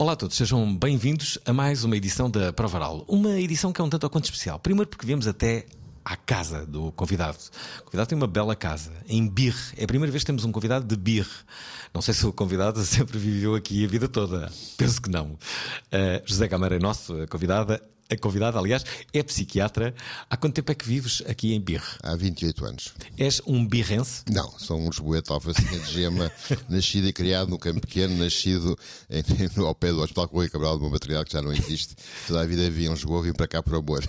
Olá a todos, sejam bem-vindos a mais uma edição da Prova Oral. Uma edição que é um tanto ou quanto especial. Primeiro porque viemos até à casa do convidado. O convidado tem uma bela casa, em Birre. É a primeira vez que temos um convidado de Birre. Não sei se o convidado sempre viveu aqui a vida toda. Penso que não. Uh, José Câmara é nosso a convidada. A convidada, aliás, é psiquiatra. Há quanto tempo é que vives aqui em Birre? Há 28 anos. És um birrense? Não, sou um lisboeta alfacinha de gema, nascido e criado no Campo Pequeno, nascido em, ao pé do Hospital Correio Cabral, de uma material que já não existe. Toda a vida vivia em Lisboa, vim para cá por amor.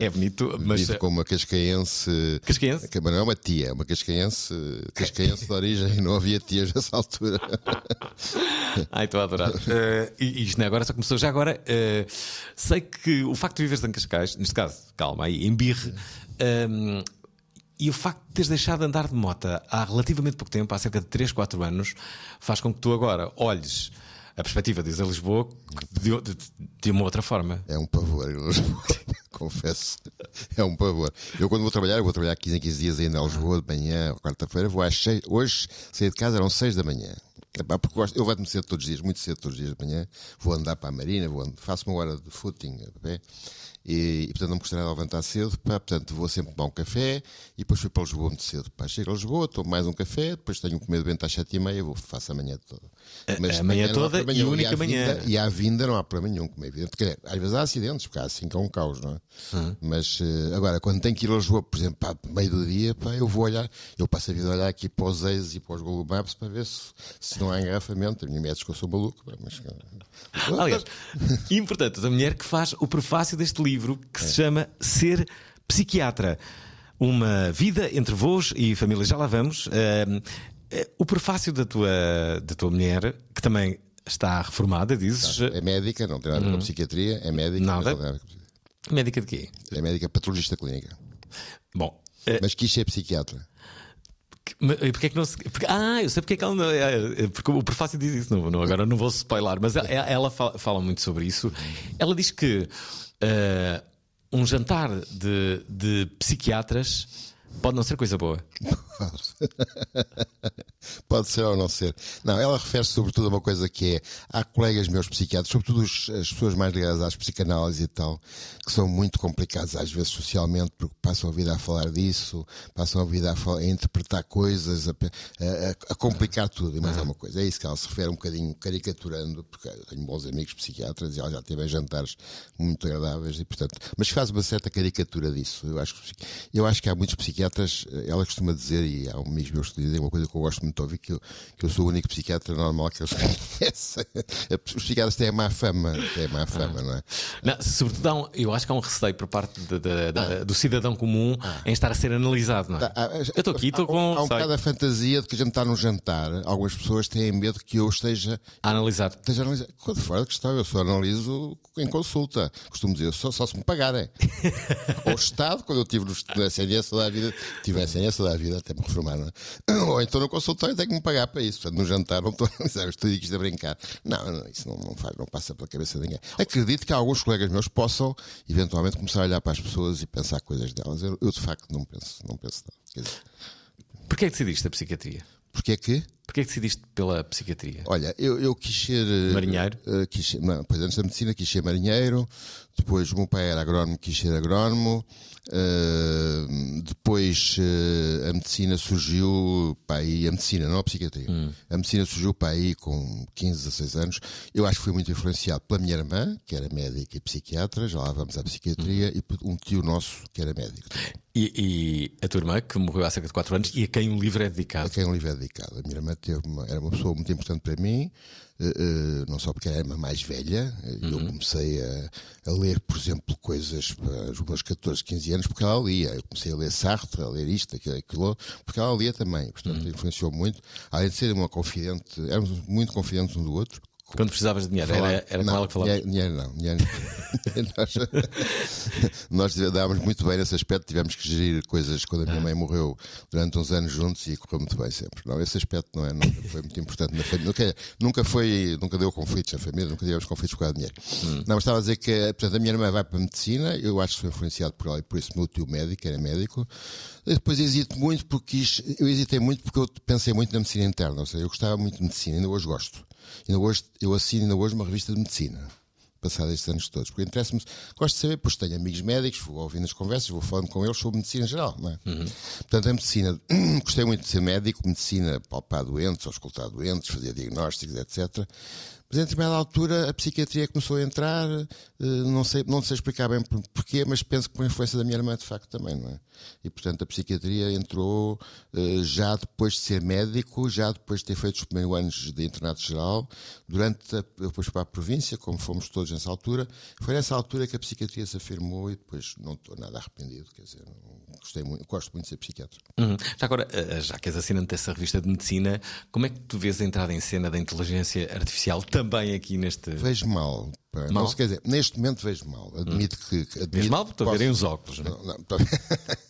É bonito, mas. Vivo como uma cascaense. Cascaense? Que, mas não é uma tia, é uma cascaense, cascaense de origem, não havia tias nessa altura. Ai, estou a adorar. Uh, e isto não é agora, só começou já agora. Uh, sei que o facto de viveres em Cascais, neste caso, calma aí, em Birre, um, e o facto de teres deixado de andar de moto há relativamente pouco tempo, há cerca de 3, 4 anos, faz com que tu agora olhes a perspectiva de Lisboa de, de, de uma outra forma. É um pavor, confesso. É um pavor. Eu, quando vou trabalhar, vou trabalhar 15 em 15 dias ainda em Lisboa, de manhã, quarta-feira, vou às 6. Hoje saí de casa, eram 6 da manhã. Porque gosto- eu levanto-me cedo todos os dias, muito cedo todos os dias de manhã, vou andar para a marina, vou and- faço uma hora de footing a pé, e, e, portanto não me custa nada levantar cedo, pá, portanto vou sempre tomar um café e depois fui para Lisboa muito cedo. Pá, chego a Lisboa, tomo mais um café, depois tenho um comer de vento às sete e meia, vou, faço a manhã toda. De a manhã há toda problema e única à manhã. vinda- e à vinda não há problema nenhum, como é evidente. Dizer, às vezes há acidentes, porque há assim que é um caos, não é? Mas eh, agora, quando tenho que ir a Lisboa, por exemplo, pá, meio do dia, pá, eu vou olhar, eu passo a vida a olhar aqui para os Waze e para os Google Maps para ver se, se não há engarrafamento. A minha médica que eu sou maluco, pá, mas. Aliás, importante, a mulher que faz o prefácio deste livro que se chama Ser Psiquiatra. Uma vida entre voos e família. Já lá vamos. Eh, o prefácio da tua, da tua mulher, que também está reformada, dizes. É médica, não tem nada a ver com psiquiatria, é médica. Nada. não tem nada com- Médica de quê? É médica patologista clínica. Bom. eh, Mas quis ser psiquiatra. que- mas, eh, Porque é que não se. ah, eu sei porque é que ela não. é, é, Porque o prefácio diz isso, não, não, agora não vou spoiler, mas ela, ela fala, fala muito sobre isso. Ela diz que eh, um jantar de, de psiquiatras pode não ser coisa boa. Pode ser ou não ser. Não, ela refere-se sobretudo a uma coisa que é: há colegas meus psiquiatras, sobretudo os- as pessoas mais ligadas às psicanálises e tal, que são muito complicados às vezes socialmente, porque passam a vida a falar disso, passam a vida a, falar- a interpretar coisas, a, a- a- complicar tudo. E mais é uma coisa. É isso que ela se refere um bocadinho caricaturando, porque eu tenho bons amigos psiquiatras e ela já teve jantares muito agradáveis e, portanto, mas faz uma certa caricatura disso. Eu acho, eu acho que há muitos psiquiatras, ela costuma dizer, e há amigos meus que dizem uma coisa que eu gosto muito de ouvir, que eu, que eu sou o único psiquiatra normal que eles conhecem. Os psiquiatras têm má fama, têm má fama, não é? Não, sobretudo, um- eu acho que há um receio por parte de- de- da- do cidadão comum em estar a ser analisado, não é? Há- há- eu estou aqui, estou há- com. Há um bocado a fantasia de que a gente está num jantar. Algumas pessoas têm medo que eu esteja a analisar. Esteja a analisar. Quando fora de questão, eu só analiso em consulta. Costumo dizer, só, só se me pagarem. Ou Estado, quando eu estive no, no SNS da vida, tive SNS da vida, até me reformar, não é? Ou então no consultório tenho que me pagar para isso. Portanto, no jantar não estou a analisar, estou isto a brincar. Não, não, isso não, não faz, não passa pela cabeça de ninguém. Acredito que alguns colegas meus possam, eventualmente, começar a olhar para as pessoas e pensar coisas delas. Eu, eu, de facto, não penso, não penso nada. Quer dizer, Porquê é que decidiste a psiquiatria? porque é que? Porquê é que decidiste pela psiquiatria? Olha, eu, eu quis ser. eh, Marinheiro? eh, quis ser, não, pois antes da medicina quis ser marinheiro, depois o meu pai era agrónomo, quis ser agrónomo, eh, depois eh, a medicina surgiu para aí, a medicina, não a psiquiatria. A medicina surgiu para aí com 15, 16 anos. Eu acho que fui muito influenciado pela minha irmã, que era médica e psiquiatra, já lá vamos à psiquiatria, e por um tio nosso que era médico. E, e a tua irmã, que morreu há cerca de 4 anos e a quem o livro é a dedicado. quem o livro é dedicado. A minha irmã uma- era uma pessoa muito importante para mim, não só porque era a irmã mais velha, eh, eu comecei a, a ler, por exemplo, coisas para os meus 14, 15 anos, porque ela lia. Eu comecei a ler Sartre, a ler isto, aquilo, aquilo porque ela lia também, portanto influenciou muito. Além de ser uma confidente, éramos muito confidentes um do outro. Quando precisavas de dinheiro, era, era com não, ela que falavas. Dinheiro, não. Dinheiro, nós, nós dávamos muito bem nesse aspecto. Tivemos que gerir coisas quando a minha mãe morreu durante uns anos juntos e correu muito bem sempre. Não, esse aspecto não é, nunca foi muito importante na família. Nunca, nunca foi, nunca deu conflitos na família, nunca tivemos conflitos por causa de dinheiro. Não, mas estava a dizer que, portanto, a minha irmã vai para a medicina. Eu acho que foi influenciado por ela e por isso meu tio médico, era médico. Eu depois hesito muito porque quis, eu hesitei muito porque eu pensei muito na medicina interna, ou seja, eu gostava muito de medicina, ainda hoje gosto. Ainda hoje, eu assino ainda hoje uma revista de medicina, passado estes anos todos, porque interessa-me, gosto de saber, pois tenho amigos médicos, vou ouvindo as conversas, vou falando com eles sobre medicina geral, não é? Portanto, a medicina, gostei muito de ser médico, medicina, palpar doentes, auscultar doentes, fazer diagnósticos, etc. Mas em determinada altura a psiquiatria começou a entrar, eh, não sei, não sei explicar bem por- porquê, mas penso que por influência da minha irmã de facto também, não é? E portanto a psiquiatria entrou eh, já depois de ser médico, já depois de ter feito os primeiros anos de internato geral, durante a, depois para a província, como fomos todos nessa altura, foi nessa altura que a psiquiatria se afirmou e depois não estou nada arrependido, quer dizer, não- gostei muito, gosto muito de ser psiquiatra. Uhum. Já agora, eh, já que és assinante dessa revista de medicina, como é que tu vês a entrada em cena da inteligência artificial também aqui neste. Vejo mal. Pá. Mal? Não, quer dizer, neste momento vejo mal. Admito que. que admito Vês mal? que Estou a posso- verem os óculos. não é? Não, não, tô-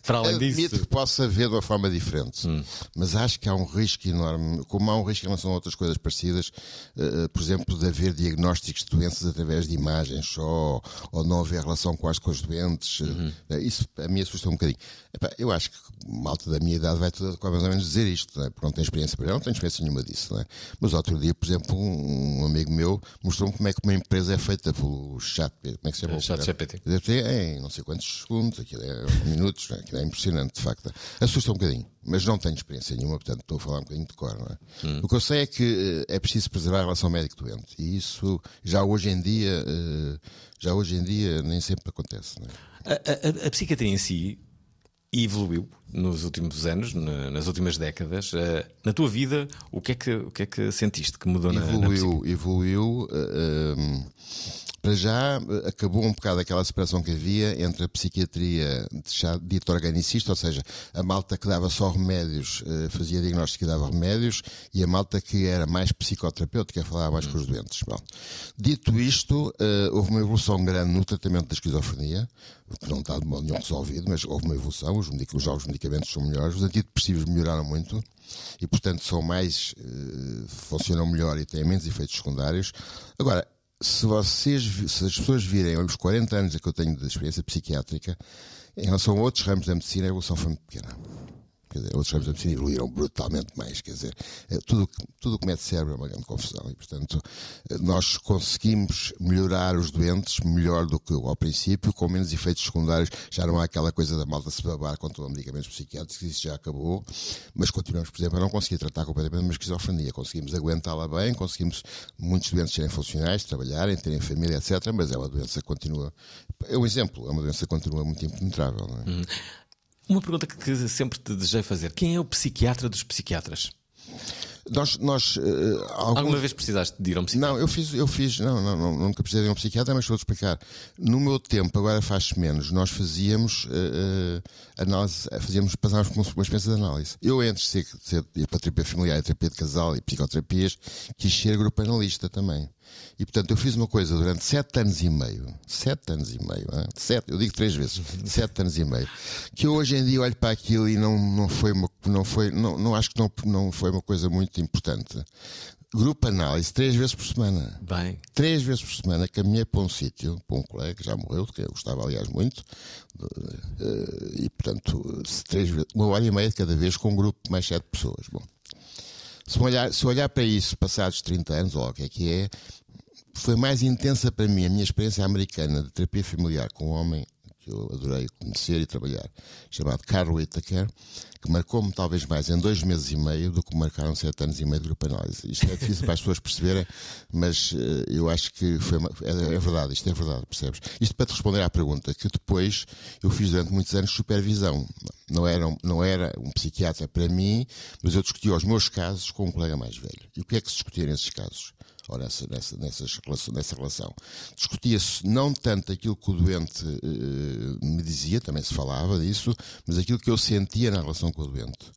Para além Admito disso- Hum. que possa ver de uma forma diferente, mas acho que há um risco enorme, como há um risco em relação a outras coisas parecidas, eh, por exemplo, de haver diagnósticos de doenças através de imagens só, ou não haver relação quase com os doentes. eh, Uhum. eh, Isso a mim assusta um bocadinho. Epá, eu acho que malta da minha idade vai toda mais ou menos dizer isto, não é? porque não tem experiência para não tenho experiência nenhuma disso. Não é? Mas outro dia, por exemplo, um, um amigo meu mostrou-me como é que uma empresa é feita pelo chat, como é que se chama? É, chat GPT. Deve ter em não sei quantos segundos, aquilo é minutos, não é? aquilo é impressionante, de facto. Assusta um bocadinho, mas não tenho experiência nenhuma, portanto estou a falar um bocadinho de cor. Não é? O que eu sei é que eh, é preciso preservar a relação médico-doente e isso já hoje em dia, eh, já hoje em dia nem sempre acontece. Não é? A, a- a psiquiatria em si evoluiu nos últimos anos, na- nas últimas décadas. Eh, Na tua vida, o que é que, o que, é que sentiste que mudou na, na evoluiu, evoluiu. eh, ehm, para já acabou um bocado aquela separação que havia entre a psiquiatria dita organicista, ou seja, a malta que dava só remédios, eh, fazia diagnóstico e dava remédios, e a malta que era mais psicoterapêutica, falava mais com os doentes. Bom, dito isto, eh, houve uma evolução grande no tratamento da esquizofrenia, que não está de modo nenhum resolvido, mas houve uma evolução, os, os novos medicamentos são melhores, os antidepressivos melhoraram muito e, portanto, são mais, eh, funcionam melhor e têm menos efeitos secundários. Agora, se vocês, se as pessoas virem os 40 anos que eu tenho de experiência psiquiátrica, em relação a outros ramos da medicina, a evolução foi muito pequena. Quer dizer, outros ramos da medicina evoluíram brutalmente mais. Quer dizer, eh, tudo, tudo o que mete cérebro é uma grande confusão. E, portanto, eh, nós conseguimos melhorar os doentes melhor do que ao princípio, com menos efeitos secundários. Já não há aquela coisa da malta se babar com todos os medicamentos psiquiátricos, isso já acabou. Mas continuamos, por exemplo, a não conseguir tratar completamente uma esquizofrenia. Conseguimos aguentá-la bem, conseguimos muitos doentes serem funcionais, trabalharem, terem família, etc. Mas é uma doença que continua. É um exemplo, é uma doença que continua muito impenetrável. Não é? Uma pergunta que, sempre te desejei fazer: quem é o psiquiatra dos psiquiatras? Nós, nós alguns- Alguma vez precisaste de ir a um psiquiatra? Não, eu fiz, eu fiz, não, não, não nunca precisei de um psiquiatra, mas vou explicar. No meu tempo, agora faz menos, nós fazíamos eh, análise, fazíamos, passávamos por uma experiência de análise. Eu, antes de ser, de ser para terapia familiar, terapia de casal e psicoterapias, quis ser grupo analista também. E portanto eu fiz uma coisa durante sete anos e meio, sete anos e meio, hein? sete, eu digo três vezes, sete anos e meio, que eu hoje em dia olho para aquilo e não, não foi uma, não foi, não, não acho que não, não foi uma coisa muito importante. Grupo análise, três vezes por semana Bem, três vezes por semana caminhei para um sítio, para um colega que já morreu, que eu gostava, aliás, muito, eh, e portanto, três vezes, uma hora e meia de cada vez com um grupo de mais sete pessoas. Bom, Se olhar, se olhar para isso passados 30 anos, ou o que é que é, foi mais intensa para mim a minha experiência americana de terapia familiar com um homem que eu adorei conhecer e trabalhar, chamado Carl Whittaker, que marcou-me talvez mais em dois meses e meio do que marcaram sete anos e meio de grupo análise. Isto é difícil para as pessoas perceberem, mas uh, eu acho que foi uma, é, é, verdade, isto é verdade, percebes? Isto para te responder à pergunta que depois eu fiz durante muitos anos supervisão. Não era, não era um psiquiatra para mim, mas eu discutia os meus casos com um colega mais velho. E o que é que se discutia nesses casos? Ou nessa, nessa, nessas, nessa relação. Discutia-se não tanto aquilo que o doente eh, me dizia, também se falava disso, mas aquilo que eu sentia na relação com o doente.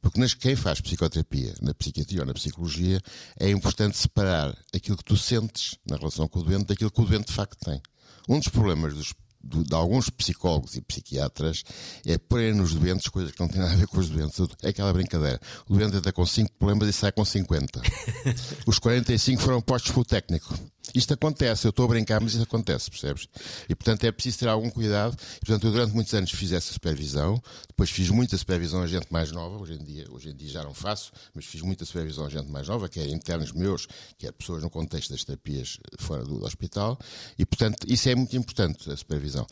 Porque nas, quem faz psicoterapia, na psiquiatria ou na psicologia, é importante separar aquilo que tu sentes na relação com o doente daquilo que o doente de facto tem. Um dos problemas dos de, alguns psicólogos e psiquiatras é pôr nos doentes coisas que não têm nada a ver com os doentes. É aquela brincadeira. O doente entra com 5 problemas e sai com 50. Os 45 foram postos pelo técnico. Isto acontece, eu estou a brincar, mas isto acontece, percebes? E portanto é preciso ter algum cuidado. E, portanto, eu durante muitos anos fiz essa supervisão, depois fiz muita supervisão a gente mais nova, hoje em dia, hoje em dia já não faço, mas fiz muita supervisão a gente mais nova, que é internos meus, que é pessoas no contexto das terapias fora do hospital, e portanto isso é muito importante, a supervisão.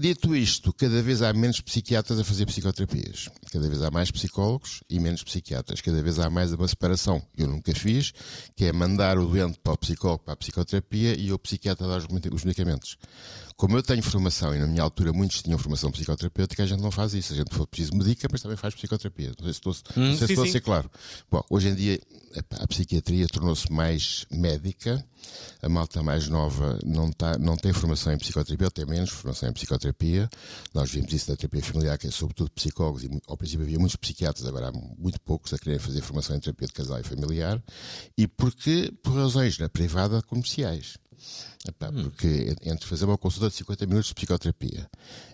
Dito isto, cada vez há menos psiquiatras a fazer psicoterapias. Cada vez há mais psicólogos e menos psiquiatras. Cada vez há mais uma separação eu nunca fiz, que é mandar o doente para o psicólogo, para a psicoterapia e o psiquiatra dar os medicamentos. Como eu tenho formação, e na minha altura muitos tinham formação psicoterapêutica, a gente não faz isso. A gente for preciso medica, mas também faz psicoterapia. Não sei se estou, hum, sei sim, se estou a ser claro. Bom, hoje em dia a psiquiatria tornou-se mais médica. A malta mais nova não, tá, não tem formação em psicoterapia, ou tem menos formação em psicoterapia. Nós vimos isso na terapia familiar, que é sobretudo psicólogos, e ao princípio havia muitos psiquiatras, agora há muito poucos a quererem fazer formação em terapia de casal e familiar. E porque, por razões na privada comerciais. Epá, hum. Porque entre fazer uma consulta de 50 minutos de psicoterapia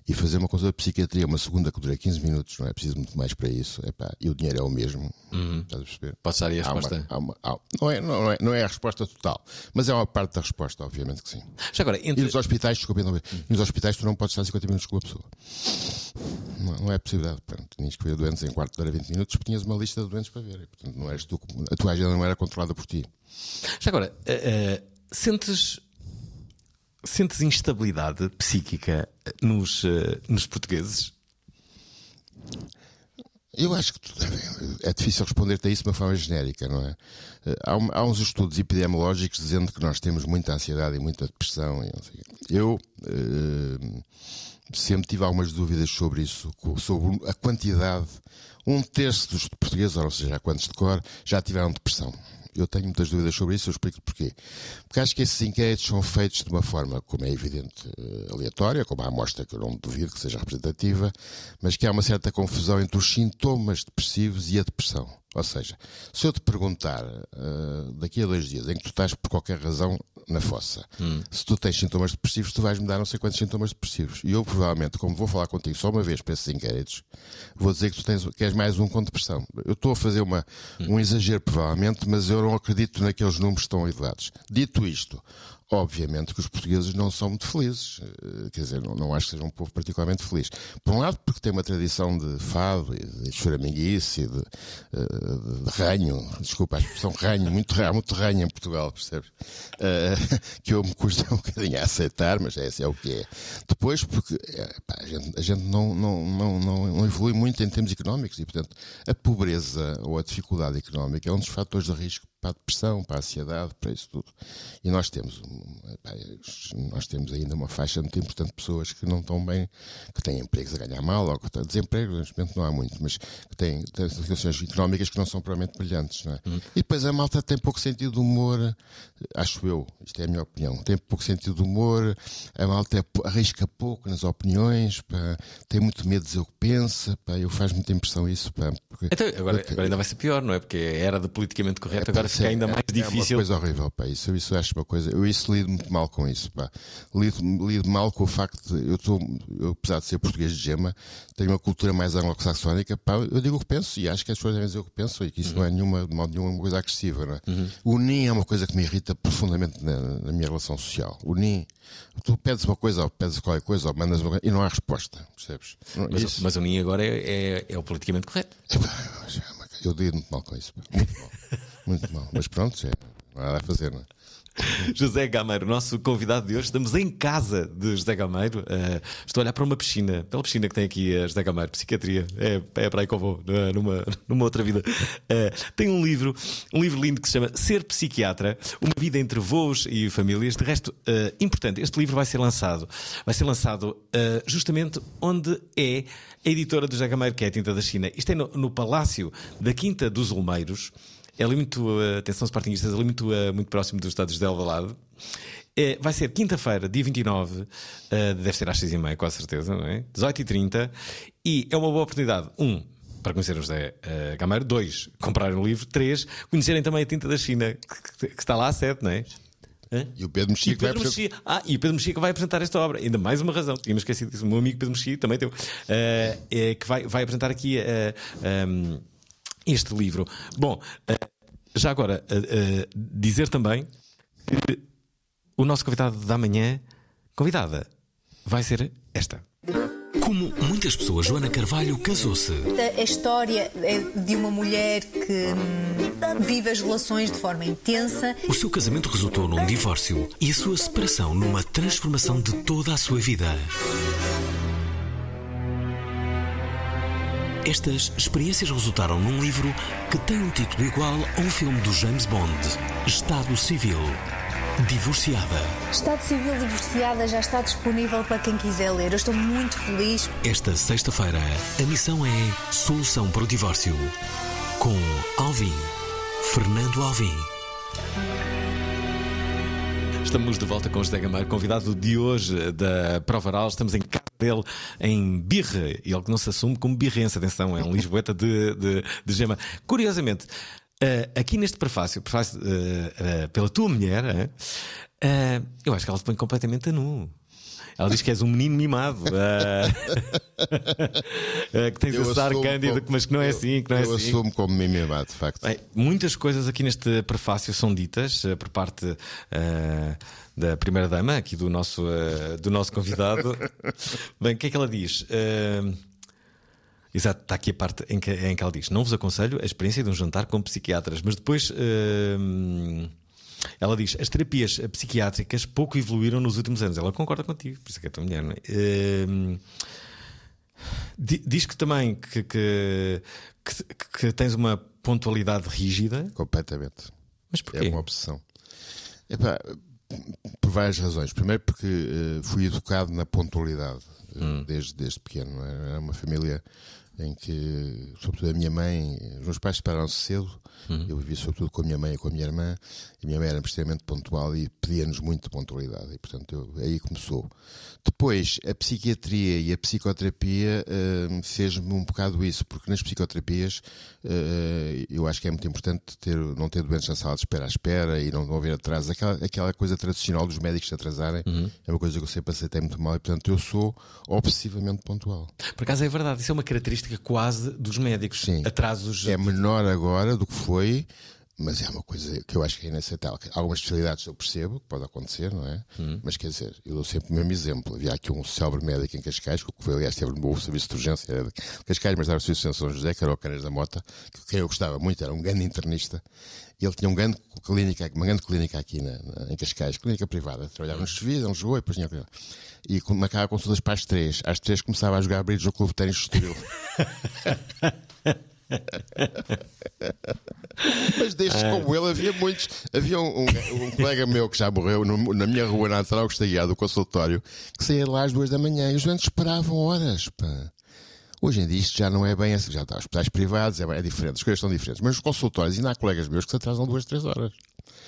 e fazer uma consulta de psiquiatria, uma segunda que dura 15 minutos, não é preciso muito mais para isso, epá, e o dinheiro é o mesmo. Uhum. Estás a perceber? Ser a resposta? Há uma, há uma, há, não, é, não, é, não é a resposta total, mas é uma parte da resposta, obviamente que sim. Já agora, entre... E nos hospitais, desculpa, não, hum. nos hospitais tu não podes estar 50 minutos com uma pessoa. Não, não é possibilidade. Portanto, tinhas que ver doentes em quarto de hora 20 minutos porque tinhas uma lista de doentes para ver. E, portanto, não eres tu, a tua agenda não era controlada por ti. Já agora, uh, uh, sentes Sentes instabilidade psíquica nos, uh, nos portugueses? Eu acho que é difícil responder-te a isso de uma forma genérica, não é? Eh, há, há, uns estudos epidemiológicos dizendo que nós temos muita ansiedade e muita depressão. Eu uh, sempre tive algumas dúvidas sobre isso, sobre a quantidade. Um terço dos portugueses, ou seja, quantos de cor, já tiveram depressão eu tenho muitas dúvidas sobre isso, eu explico porquê. Porque acho que esses inquéritos são feitos de uma forma, como é evidente, eh, aleatória, como a amostra que eu não duvido que seja representativa, mas que há uma certa confusão entre os sintomas depressivos e a depressão. Ou seja, se eu te perguntar uh, daqui a dois dias em que tu estás por qualquer razão na fossa, hum. se tu tens sintomas depressivos, tu vais me dar não sei quantos sintomas depressivos. E eu, provavelmente, como vou falar contigo só uma vez para esses inquéritos, vou dizer que tu tens, queres mais um com depressão. Eu estou a fazer uma, hum. um exagero, provavelmente, mas eu não acredito naqueles números tão elevados. Dito isto, Obviamente que os portugueses não são muito felizes, eh, quer dizer, não, não acho que seja um povo particularmente feliz. Por um lado, porque tem uma tradição de fado de choraminguice e de, eh, de, de ranho, desculpa a expressão ranho, muito, muito ranho em Portugal, percebes? Uh, que eu me custa um bocadinho a aceitar, mas esse é o que é. Depois, porque pá, a gente, a gente não, não, não, não, evolui muito em termos económicos e, portanto, a pobreza ou a dificuldade económica é um dos fatores de risco para a depressão, para a ansiedade, para isso tudo. E nós temos, nós temos ainda uma faixa muito importante de pessoas que não estão bem, que têm empregos a ganhar mal, ou que têm desemprego, neste momento não há muito, mas que têm, têm situações económicas que não são propriamente brilhantes. É? Hum. E depois a malta tem pouco sentido de humor, acho eu, isto é a minha opinião, tem pouco sentido de humor, a malta é, arrisca pouco nas opiniões, pá, tem muito medo de dizer o que pensa, pá, eu faz muita impressão isso. Pá, porque, então, agora, porque, agora ainda vai ser pior, não é? Porque era de politicamente correto, é, agora fica ainda mais difícil. É uma coisa horrível, pá. Isso, isso acho uma coisa. Eu isso lido muito mal com isso, pá. Lido, lido mal com o facto de eu estou, apesar de ser português de gema, tenho uma cultura mais anglo-saxónica, pá. Eu digo o que penso e acho que as pessoas devem dizer o que penso e que isso uhum. não é nenhuma, de modo nenhuma uma coisa agressiva, não é? Uhum. O NIM é uma coisa que me irrita profundamente na, na minha relação social. O NIM, tu pedes uma coisa ou pedes qualquer coisa ou mandas uma coisa e não há resposta, percebes? Mas, mas o NIM agora é, é, é o politicamente correto. É, eu dei muito mal com isso. pá. Muito mal. Muito mal. Mas pronto, é, nada a fazer, não é? José Gameiro, nosso convidado de hoje. Estamos em casa de José Gameiro. Uh, estou a olhar para uma piscina, pela piscina que tem aqui a José Gameiro, psiquiatria. É, é para aí que eu vou, uh, numa, numa outra vida. Uh, tem um livro, um livro lindo que se chama Ser Psiquiatra, uma vida entre voos e famílias. De resto, importante, este livro vai ser lançado. Vai ser lançado justamente onde é a editora do José Gameiro, que é a Tinta da China. Isto é no, no Palácio da Quinta dos Olmeiros. É ali muito, uh, atenção Sportingistas, é ali muito, uh, muito próximo dos Estados de Alvalade. É, vai ser quinta-feira, dia 29, uh, deve ser às 6h30, com certeza, não é? 18h30. E é uma boa oportunidade, um, para conhecer o José uh, Gameiro, dois, comprarem o livro, três, conhecerem também a tinta da China, que, que está lá a sete, não é? Hã? E o Pedro Mexia E vai Mexia. Ah, e o Pedro Mexia que vai apresentar esta obra. Ainda mais uma razão. Tínhamos esquecido disso. O meu amigo Pedro Mexia também teu. Uh, é, que vai, vai apresentar aqui uh, um, este livro. Bom, uh, já agora, dizer também que o nosso convidado da manhã, convidada, vai ser esta. Como muitas pessoas, Joana Carvalho casou-se. A história é de uma mulher que hum, vive as relações de forma intensa. O seu casamento resultou num divórcio e a sua separação numa transformação de toda a sua vida. Estas experiências resultaram num livro que tem um título igual a um filme do James Bond: Estado Civil. Divorciada. Estado Civil Divorciada já está disponível para quem quiser ler. Eu estou muito feliz. Esta sexta-feira, a missão é Solução para o Divórcio. Com Alvin. Fernando Alvim. Estamos de volta com o José Gameiro, convidado de hoje da Prova Oral. Estamos em dele, em Birre. Ele que não se assume como birrense, atenção, é um Lisboeta de, de, de gema. Curiosamente, uh, aqui neste prefácio, prefácio uh, uh, pela tua mulher, eu acho que ela te põe completamente a nu. Ela diz que és um menino mimado. Uh, que tens Eu esse ar assumo cândido, como- mas que não é eu- assim. Que não é eu assim. assumo como mimimado, de facto. Bem, muitas coisas aqui neste prefácio são ditas eh, por parte eh, da primeira dama aqui do nosso eh, do nosso convidado. Bem, o que é que ela diz? Eh, Exato, está aqui a parte em que, em que ela diz: Não vos aconselho a experiência de um jantar com psiquiatras, mas depois eh, ela diz: As terapias psiquiátricas pouco evoluíram nos últimos anos. Ela concorda contigo, por isso é que é tua mulher, não é? Eh, di- diz que também que, que, que, que tens uma pontualidade rígida, Completamente. mas porquê? É uma obsessão. Epá, por várias razões. Primeiro porque eh, fui educado na pontualidade eh, Hum. desde, desde pequeno. é? Era uma família em que, sobretudo a minha mãe, os meus pais separaram-se cedo. Hum. Eu vivi sobretudo com a minha mãe e com a minha irmã. E a minha mãe era extremamente pontual e pedia-nos muito pontualidade. E portanto eu- aí começou. Depois, a psiquiatria e a psicoterapia eh, fez-me um bocado isso, porque nas psicoterapias eh, eu acho que é muito importante ter, não ter doentes na sala de espera à espera e não, não haver atraso. Aquela, aquela coisa tradicional dos médicos se atrasarem é uma coisa que eu sempre aceitei muito mal e, portanto, eu sou obsessivamente pontual. Por acaso é verdade, isso é uma característica quase dos médicos. Sim. Atrasos. É menor agora do que foi, mas é uma coisa que eu acho que é inaceitável. Algumas especialidades eu percebo que pode acontecer, não é? Mas quer dizer, eu dou sempre o mesmo exemplo. Havia aqui um célebre médico em Cascais, que foi, aliás, teve no meu serviço de urgência, era de Cascais, mas era o serviço de São José, que era o Canas da Mota, que quem eu gostava muito, era um grande internista. Ele tinha um grande clínica, uma grande clínica aqui na, na- em Cascais, clínica privada. Trabalhava nos Sevilha, em Lisboa, e depois tinha. E marcava consultas para as três. Às três começava a jogar bridge no Clube de Estoril. Mas destes como ele havia muitos. Havia um, um- um colega meu que já morreu no- na minha rua natural, que está do consultório, que saía lá às duas da manhã e os doentes esperavam horas. Pá. Hoje em dia isto já não é bem assim, já está. Hospitais privados é, é diferente, as coisas são diferentes. Mas os consultórios, ainda há colegas meus que se atrasam duas, três horas.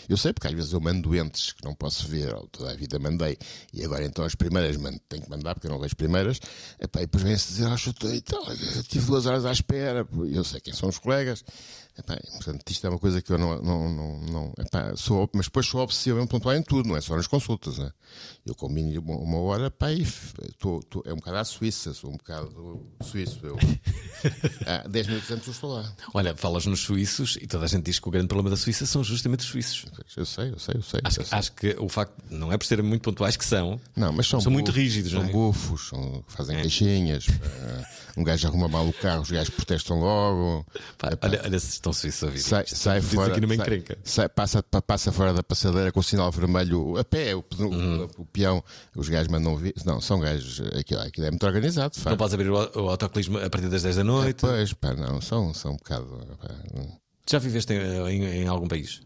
Eu sei porque às vezes eu mando doentes que não posso ver, ou toda a vida mandei, e agora então as primeiras mando, tenho que mandar porque eu não vejo as primeiras, e depois vem-se dizer, ah, chutou e tal, tive duas horas à espera, eu sei quem são os colegas. Epá, portanto, isto é uma coisa que eu não. não, não, não epá, sou, mas depois sou obsessivamente pontual em tudo, não é só nas consultas. Né? Eu combino uma, uma hora, pá, e tô, tô- é um bocado à Suíça, sou um bocado suíço. Eu, há 10 minutos antes eu estou lá. Olha, falas nos suíços e toda a gente diz que o grande problema da Suíça são justamente os suíços. Eu sei, eu sei, eu sei. Acho, eu que- sei. acho que o facto, não é por serem muito pontuais que são, Não, mas são, são muito rígidos, São é? bufos, são- fazem queixinhas. eh, um gajo arruma mal o carro, os gajos protestam logo. Pá, Epá, olha, olha estão suíços a. Sai, isto. sai fora. aqui numa encrenca. sai- passa, pa- passa fora da passadeira com o sinal vermelho a pé, o, Uhum. o peão, os gajos mandam vir. Não, são gajos. Aquilo, aquilo é muito organizado. Não podes abrir o, o autocolismo a partir das 10 da noite. Pois, pá, não, são, são um bocado. pá. Já viveste em, em- em algum país?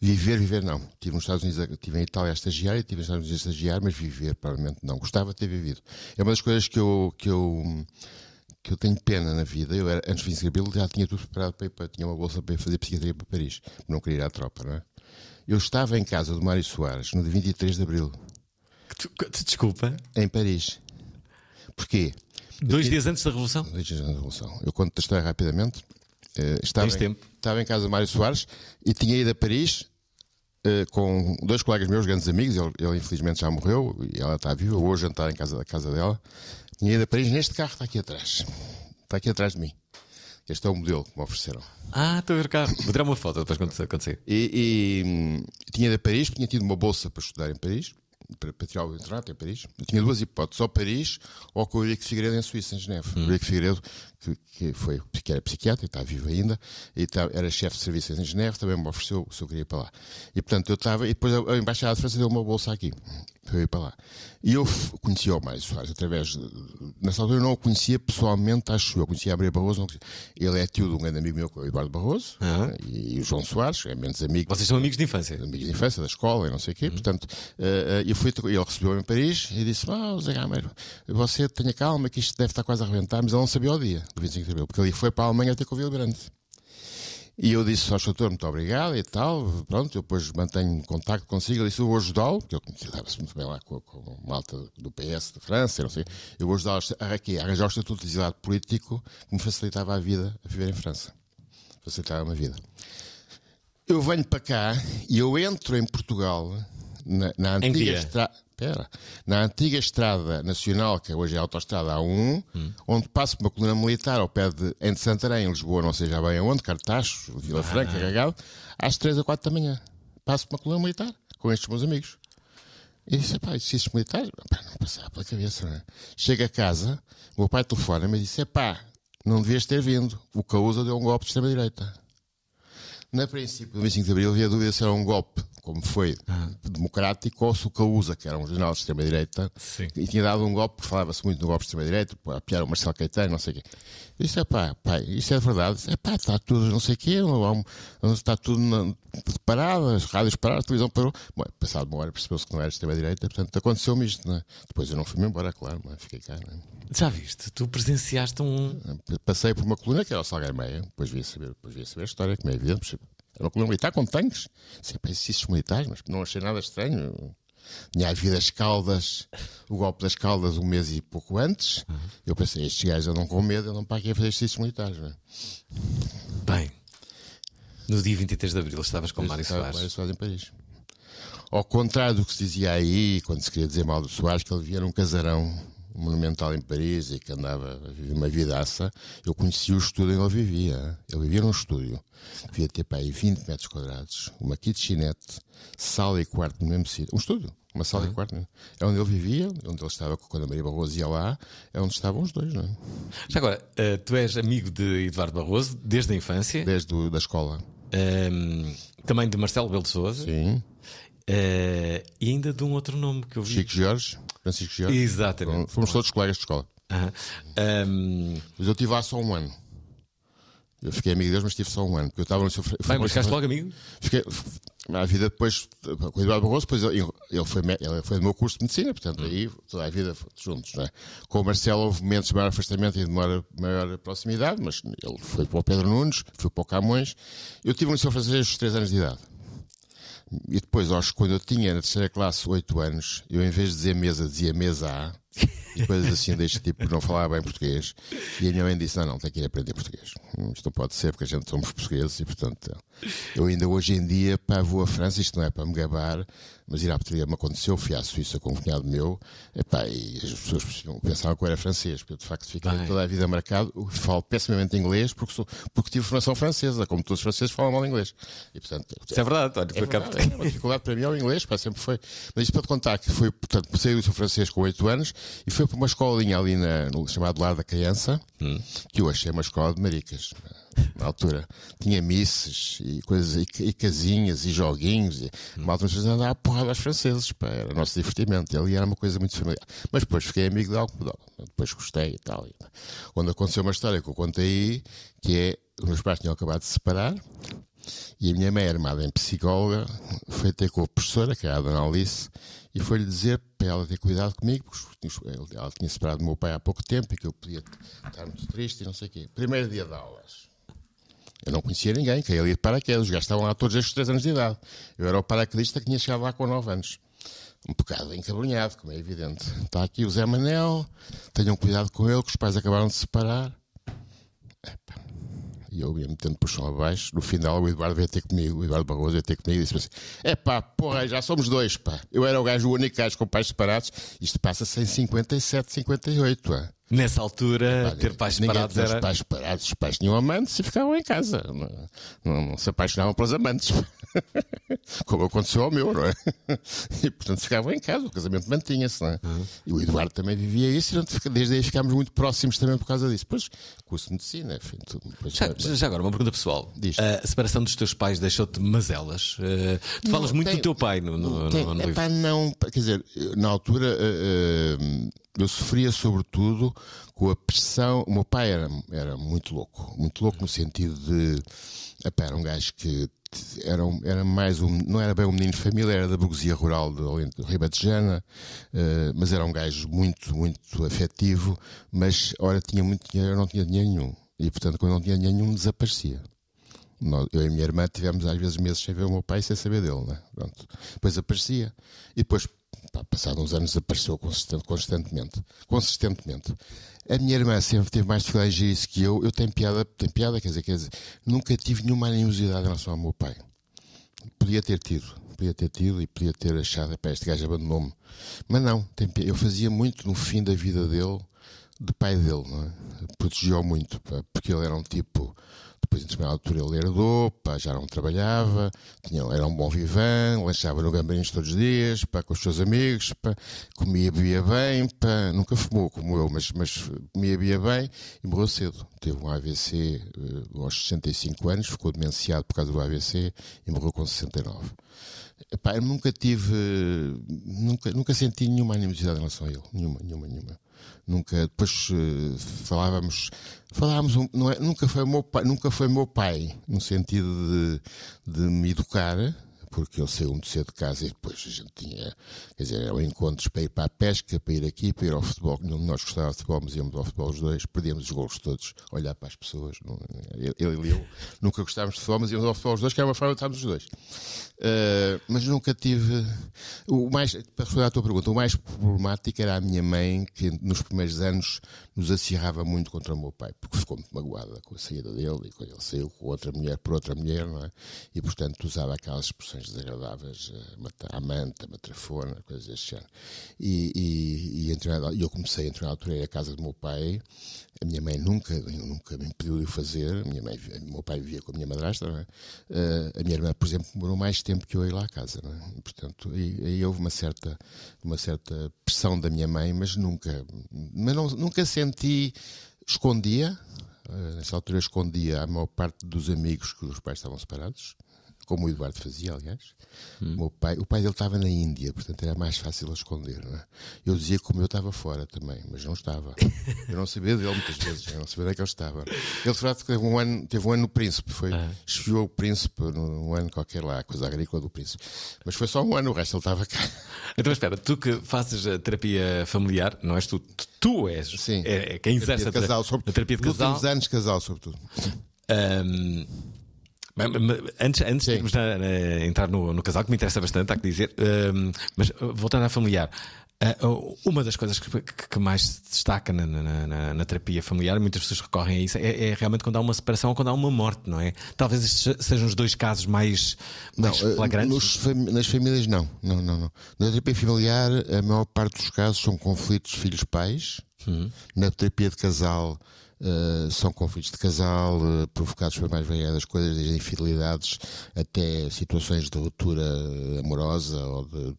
Viver, viver não. Estive nos Estados Unidos, estive em Itália a estagiar e estive nos Estados Unidos a estagiar, mas viver, provavelmente não. Gostava de ter vivido. É uma das coisas que eu, que eu, que eu tenho pena na vida. Eu era, antes de Cabelo já tinha tudo preparado para ir para, tinha uma bolsa para ir fazer psiquiatria para Paris. Não queria ir à tropa, não é? Eu estava em casa do Mário Soares no dia 23 de Abril, tu- desculpa. em Paris. Porquê? Dois dias antes da Revolução? Dois dias antes da Revolução. Eu conto a história rapidamente. Eh, estava, Tens em, tempo. estava em casa do Mário Soares e tinha ido a Paris eh, com dois colegas meus, grandes amigos. Ele, ele, infelizmente já morreu e ela está viva. Vou jantar em casa da casa dela. Tinha ido a Paris neste carro, está aqui atrás. Está aqui atrás de mim. Este é o modelo que me ofereceram. Ah, estou a ver o carro. Vou tirar uma foto depois quando acontecer. E, e, hum, tinha ido a Paris, tinha tido uma bolsa para estudar em Paris, para, para tirar o internato em Paris. Eu tinha duas hipóteses, ou Paris ou com o Eurico Figueiredo em Suíça, em Geneve. O Eurico Figueiredo, que, que, foi, que era psiquiatra, e está vivo ainda, e tá- era chefe de serviços em Geneve, também me ofereceu se eu queria ir para lá. E portanto eu estava, e depois a, Embaixada de França deu uma bolsa aqui, para eu ir para lá. E eu conhecia o Mário Soares através de. Nessa altura eu não o conhecia pessoalmente, acho eu. Conhecia a Maria Barroso, não conhecia. Ele é tio de um grande amigo meu, que é o Eduardo Barroso, Ah. e, e o João Soares, é menos amigo Vocês são amigos de infância? amigos de infância, da escola e não sei o quê. Portanto, eh, eh, eu fui, ele recebeu-me em Paris e disse: Ah, Zé Gameiro, você tenha calma, que isto deve estar quase a arrebentar. Mas ele não sabia o dia do 25 de abril, porque ele foi para a Alemanha ter com o Willy Brandt. E eu disse ao doutor, muito obrigado e tal. Pronto, eu depois mantenho contacto consigo. Ele disse: Eu vou ajudá-lo, porque ele dava-se muito bem lá com, com malta do PS de França, eu não sei. Eu vou ajudá-lo a, a arranjar o estatuto de exilado político que me facilitava a vida a viver em França. Facilitava-me a vida. Eu venho para cá e eu entro em Portugal na, na antiga estrada. Pera, na antiga estrada nacional, que hoje é a autoestrada A1, onde passo por uma coluna militar ao pé de, em Santarém, em Lisboa, não sei já bem aonde, Cartachos, Vila Franca, Gagado, às 3 ou 4 da manhã. Passo uma coluna militar com estes meus amigos. E disse, pá, esses militares, pá, não passava pela cabeça, não é? Chega a casa, o meu pai telefona-me e disse, pá, não devias ter vindo, o Causa deu um golpe de extrema-direita. Na princípio do 25 de Abril havia dúvida se era um golpe, como foi, democrático, ou se o Causa, que era um jornal de extrema-direita, e tinha dado um golpe, falava-se muito no golpe de extrema-direita, a piar o Marcelo Caetano, não sei o quê. Disse, pá, pai, isso é verdade. Disse, pá, está tudo, não sei o quê, não está tudo na- parado, as rádios pararam, a televisão parou. Bom, passado uma hora percebeu-se que não era de extrema-direita, portanto aconteceu-me isto, não é? Depois eu não fui-me embora, claro, mas fiquei cá, não é? Já viste? Tu presenciaste um. Passei por uma coluna que era o Salgueiro Meia, depois vi saber, depois vi saber a história, como é evidente. Era uma coluna militar com tanques, sempre exercícios militares, mas não achei nada estranho. Tinha havido as caldas, o golpe das caldas um mês e pouco antes. Eu pensei, estes gajos andam com medo, andam para aqui a fazer exercícios militares. Não é? Bem, no dia 23 de Abril estavas com Mário Soares. Mário Soares em Paris. Ao contrário do que se dizia aí, quando se queria dizer mal do Soares, que ele vivia num casarão monumental em Paris e que andava a viver uma vidaça, eu conheci o estúdio onde ele vivia. Ele vivia num estúdio. Devia ter para aí 20 metros quadrados, uma kitchenette, sala e quarto no mesmo sítio. Um estúdio, uma sala e quarto. né? É onde ele vivia, onde ele estava quando a Maria Barroso ia lá, é onde estavam os dois, não é? Já agora, eh, tu és amigo de Eduardo Barroso desde a infância, Desde o, da escola. ehm, também de Marcelo Belo de Souza Sim. Eh, e ainda de um outro nome que eu vi. Chico Jorge, Francisco Jorge. Exatamente. Fomos todos colegas de escola. Ehm, Mas eu estive lá só um ano. Eu fiquei amigo deles, mas estive só um ano. Porque eu estava no seu. bem, mas ficaste logo amigo? Fiquei, a vida depois, com o Eduardo Barroso, depois ele, ele, foi, ele foi do meu curso de medicina, portanto, aí toda a vida juntos. Não é? Com o Marcelo houve momentos de maior afastamento e de maior, maior proximidade, mas ele foi para o Pedro Nunes, foi para o Camões. Eu tive no Liceu Francês aos 3 anos de idade. E depois, que quando eu tinha na terceira classe 8 anos, eu em vez de dizer mesa, dizia mesa A, e coisas assim deste tipo, não falava bem português. E a minha mãe disse: Não, não, tem que ir aprender português. Isto não pode ser, porque a gente somos portugueses e, portanto, Eu ainda hoje em dia pá, vou à França, isto não é para me gabar, mas ir à portaria me aconteceu, fui à Suíça com um cunhado meu, epá, e as pessoas pensavam que eu era francês, porque eu de facto fiquei Bem. toda a vida marcado, falo pessimamente inglês porque, sou, porque tive formação francesa, como todos os franceses falam mal inglês. E, portanto, Isso é verdade, olha, é verdade, é uma dificuldade para mim é o inglês, pá, sempre foi. Mas isto para te contar que foi, portanto, comecei o seu francês com 8 anos e foi para uma escolinha ali na, no chamado Lar da Criança, que eu achei uma escola de maricas. Na altura tinha misses e coisas e, e casinhas e joguinhos. E, uma altura nos andar a porrada aos franceses, pá, era o nosso divertimento. E ali era uma coisa muito familiar. Mas depois fiquei amigo de Alcodol, depois gostei e tal. Quando aconteceu uma história que eu contei aí, que é os meus pais tinham acabado de se separar e a minha mãe, armada em psicóloga, foi ter com a professora, que era a Dona Alice, e foi-lhe dizer para ela ter cuidado comigo, porque ela tinha separado do meu pai há pouco tempo e que eu podia estar muito triste e não sei o quê. Primeiro dia de aulas. Eu não conhecia ninguém, caí ali de paraquedas. Os gajos estavam lá todos estes 3 anos de idade. Eu era o paraquedista que tinha chegado lá com 9 anos. Um bocado encabrunhado, como é evidente. Está aqui o Zé Manel, tenham cuidado com ele, que os pais acabaram de se separar. Epá. E eu ia metendo por chão abaixo. No final, o Eduardo veio ter comigo, o Eduardo Barroso veio ter comigo e disse assim: É pá, porra, já somos dois, pá. Eu era o gajo, o único gajo com pais separados. Isto passa-se em 57, 58, pá. Nessa altura, Olha, ter pais separados tinha os era. pais separados, os pais tinham amantes e ficavam em casa. Não, não- não se apaixonavam pelos amantes. Como aconteceu ao meu, não é? E portanto ficavam em casa, o casamento mantinha-se, não é? E o Eduardo também vivia isso e desde aí ficámos muito próximos também por causa disso. Depois, curso de medicina, enfim, tudo. Já, bem, já agora, uma pergunta pessoal. Diz. A separação dos teus pais deixou-te mazelas? Eh, tu falas muito tem- do teu pai no, no, Tem- no, no epá, não, pá, quer dizer, na altura eh, eh, eu sofria sobretudo com a pressão. O meu pai era, era muito louco, muito louco no sentido de. era um gajo que era, era mais um. Não era bem um menino de família, era da burguesia rural de Ribatejana, eh, mas era um gajo muito, muito afetivo. Mas, ora, tinha muito dinheiro, não tinha dinheiro nenhum. E, portanto, quando não tinha dinheiro nenhum, desaparecia. Eu e a minha irmã tivemos às vezes meses sem ver o meu pai sem saber dele, né? Pronto. Depois aparecia. E depois, pá, passados uns anos, apareceu constantemente. Consistentemente. A minha irmã sempre teve mais dificuldade em gerir isso que eu. Eu tenho piada, tenho piada, quer dizer, quer dizer, nunca tive nenhuma animosidade em relação ao meu pai. Podia ter tido, podia ter tido e podia ter achado, pá, este gajo abandonou-me. Mas não, eu fazia muito no fim da vida dele, de pai dele, não é? Protegeu muito, pá, porque ele era um tipo. Depois, em determinada altura, ele herdou, pá, já não trabalhava, tinha, era um bom vivan, lanchava no Gambarinhos todos os dias, pá, com os seus amigos, pá, comia, bebia bem, pá, nunca fumou como eu, mas, mas comia, bebia bem e morreu cedo. Teve um AVC eh, aos 65 anos, ficou demenciado por causa do AVC e morreu com 69. Epá, eu nunca tive, nunca, nunca senti nenhuma animosidade em relação a ele, nenhuma, nenhuma, nenhuma. Nunca, depois eh, falávamos, falávamos, não é, nunca foi meu pai, nunca foi meu pai, no sentido de, de me educar, porque ele saiu muito cedo de casa e depois a gente tinha, quer dizer, eram encontros para ir para a pesca, para ir aqui, para ir ao futebol, nós gostava de futebol, mas íamos ao futebol os dois, perdíamos os gols todos, olhar para as pessoas, ele e eu nunca gostávamos de futebol, mas íamos ao futebol os dois, que era uma forma de estarmos os dois. Uh, mas nunca tive. O mais, para responder à tua pergunta, o mais problemático era a minha mãe, que nos primeiros anos nos acirrava muito contra o meu pai, porque ficou muito magoada com a saída dele e quando ele saiu com outra mulher por outra mulher, não é? E portanto usava aquelas expressões desagradáveis, eh, amante, matrafona, coisas deste género. E, e, e eu comecei a entrar na altura, à casa do meu pai. A minha mãe nunca, nunca me impediu de o fazer. A minha mãe, o meu pai vivia com a minha madrasta, é? Eh, a minha irmã, por exemplo, demorou mais tempo que eu ir lá à casa, não é? E, portanto, aí, aí houve uma certa, uma certa pressão da minha mãe, mas nunca, mas não, nunca senti, escondia, eh, nessa altura escondia a maior parte dos amigos que os pais estavam separados, como o Eduardo fazia, aliás. O, meu pai, o pai dele estava na Índia, portanto era mais fácil a esconder. É? Eu dizia que o meu estava fora também, mas não estava. Eu não sabia dele muitas vezes, eu não sabia onde é que ele estava. Ele, de facto, teve um ano, teve um ano no Príncipe, foi, esfiou o Príncipe num ano qualquer lá, coisa agrícola do Príncipe. Mas foi só um ano, o resto ele estava cá. Então, espera, tu que fazes a terapia familiar, não és tu, tu, és, Sim. é, é quem exerce Terapia a, de tera- casal, a terapia de nos casal. últimos anos, casal, sobretudo. Mas antes, antes de Sim. na- na- entrar no, no casal, que me interessa bastante, há que dizer, ahm, mas uh, voltando à familiar, Uh, uma das coisas que, que, mais se destaca na, na, na, terapia familiar, muitas pessoas recorrem a isso, é, é, realmente quando há uma separação ou quando há uma morte, não é? Talvez estes sejam os dois casos mais, mais não, flagrantes. Nos, nas famílias, não. não, não, não. Na terapia familiar, a maior parte dos casos são conflitos filhos-pais. Uhum. Na terapia de casal, Uh, são conflitos de casal uh, provocados por mais variadas coisas, desde infidelidades até situações de ruptura amorosa ou de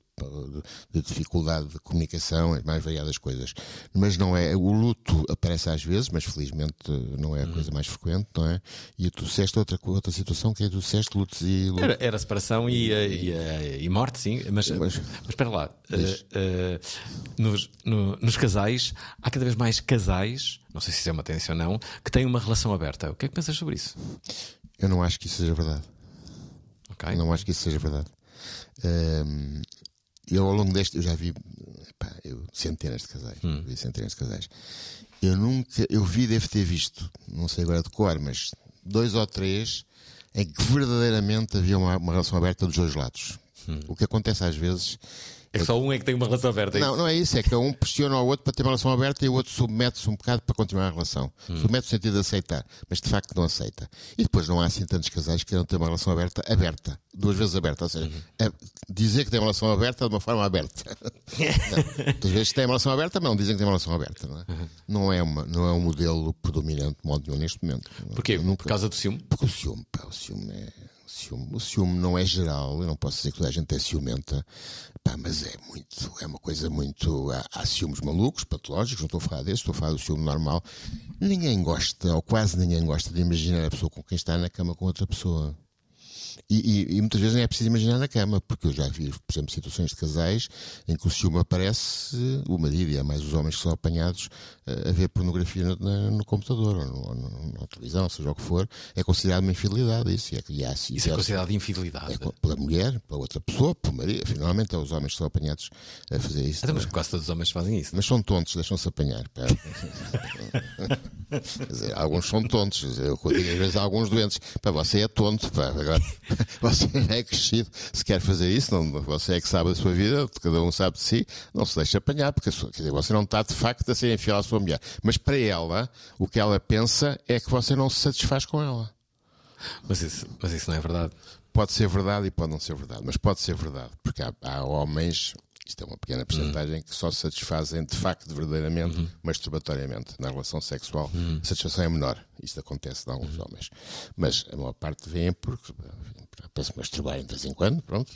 de dificuldade de comunicação, as mais variadas coisas. Mas não é. O luto aparece às vezes, mas felizmente não é a coisa mais frequente, não é? E tu disseste outra, outra situação que é tu disseste lutos e. Luto. Era, era separação e, e, e, morte, sim, mas, mas, mas espera lá. Uh, uh, nos, no, nos casais, há cada vez mais casais, não sei se isso é uma tendência ou não, que têm uma relação aberta. O que é que pensas sobre isso? Eu não acho que isso seja verdade. Okay. Não acho que isso seja verdade. Um, eu ao longo deste, eu já vi pá, eu, centenas de casais. Hum. Vi centenas de casais. Eu nunca, eu vi, devo ter visto, não sei agora de cor, mas dois ou três em que verdadeiramente havia uma, uma relação aberta dos dois lados. Hum. O que acontece às vezes é que só um é que tem uma relação aberta. É não, não é isso. É que um pressiona o outro para ter uma relação aberta e o outro submete-se um bocado para continuar a relação. Hum. Submete no sentido de aceitar, mas de facto não aceita. E depois não há assim tantos casais que queiram ter uma relação aberta, aberta. Duas vezes aberta. Ou seja, uhum. é dizer que tem uma relação aberta de uma forma aberta. Muitas vezes tem uma relação aberta, mas não dizem que tem uma relação aberta. Não é, uhum. não é, uma, não é um modelo predominante de modo nenhum neste momento. Porquê? Nunca... Por causa do ciúme? Porque o ciúme, pá, o ciúme é ciúme. O ciúme não é geral, eu não posso dizer que toda a gente é ciumenta, pá, mas é muito, é uma coisa muito. Há, há ciúmes malucos, patológicos, não estou a falar desse, estou a falar do ciúme normal. Ninguém gosta, ou quase ninguém gosta de imaginar a pessoa com quem está na cama com outra pessoa. E, e, e, muitas vezes nem é preciso imaginar na cama, porque eu já vi, por exemplo, situações de casais em que o ciúme aparece, o marido e é mais os homens que são apanhados a, a ver pornografia no, no, no computador ou, no, ou na televisão, seja o que for, é considerado uma infidelidade. Isso, é, e há, isso, isso é, é considerado infidelidade. É, pela mulher, pela outra pessoa, pelo marido. Finalmente é os homens que são apanhados a fazer isso. Até, mas quase todos os homens fazem isso. Mas são tontos, deixam-se apanhar. Dizer, alguns são tontos. Eu digo às vezes alguns doentes. Para você é tonto. Pá, agora, você é crescido. Se quer fazer isso, não, você é que sabe da sua vida, cada um sabe de si, não se deixa apanhar, porque quer dizer, você não está de facto a ser infiel à sua mulher. Mas para ela, o que ela pensa é que você não se satisfaz com ela. Mas isso, mas isso não é verdade. Pode ser verdade e pode não ser verdade, mas pode ser verdade, porque há, há homens isto é uma pequena porcentagem uhum. que só se satisfazem de facto, verdadeiramente, uhum. masturbatoriamente. Na relação sexual, uhum. a satisfação é menor. Isto acontece em alguns uhum. homens. Mas a maior parte vem porque para se masturbar de vez em quando, pronto.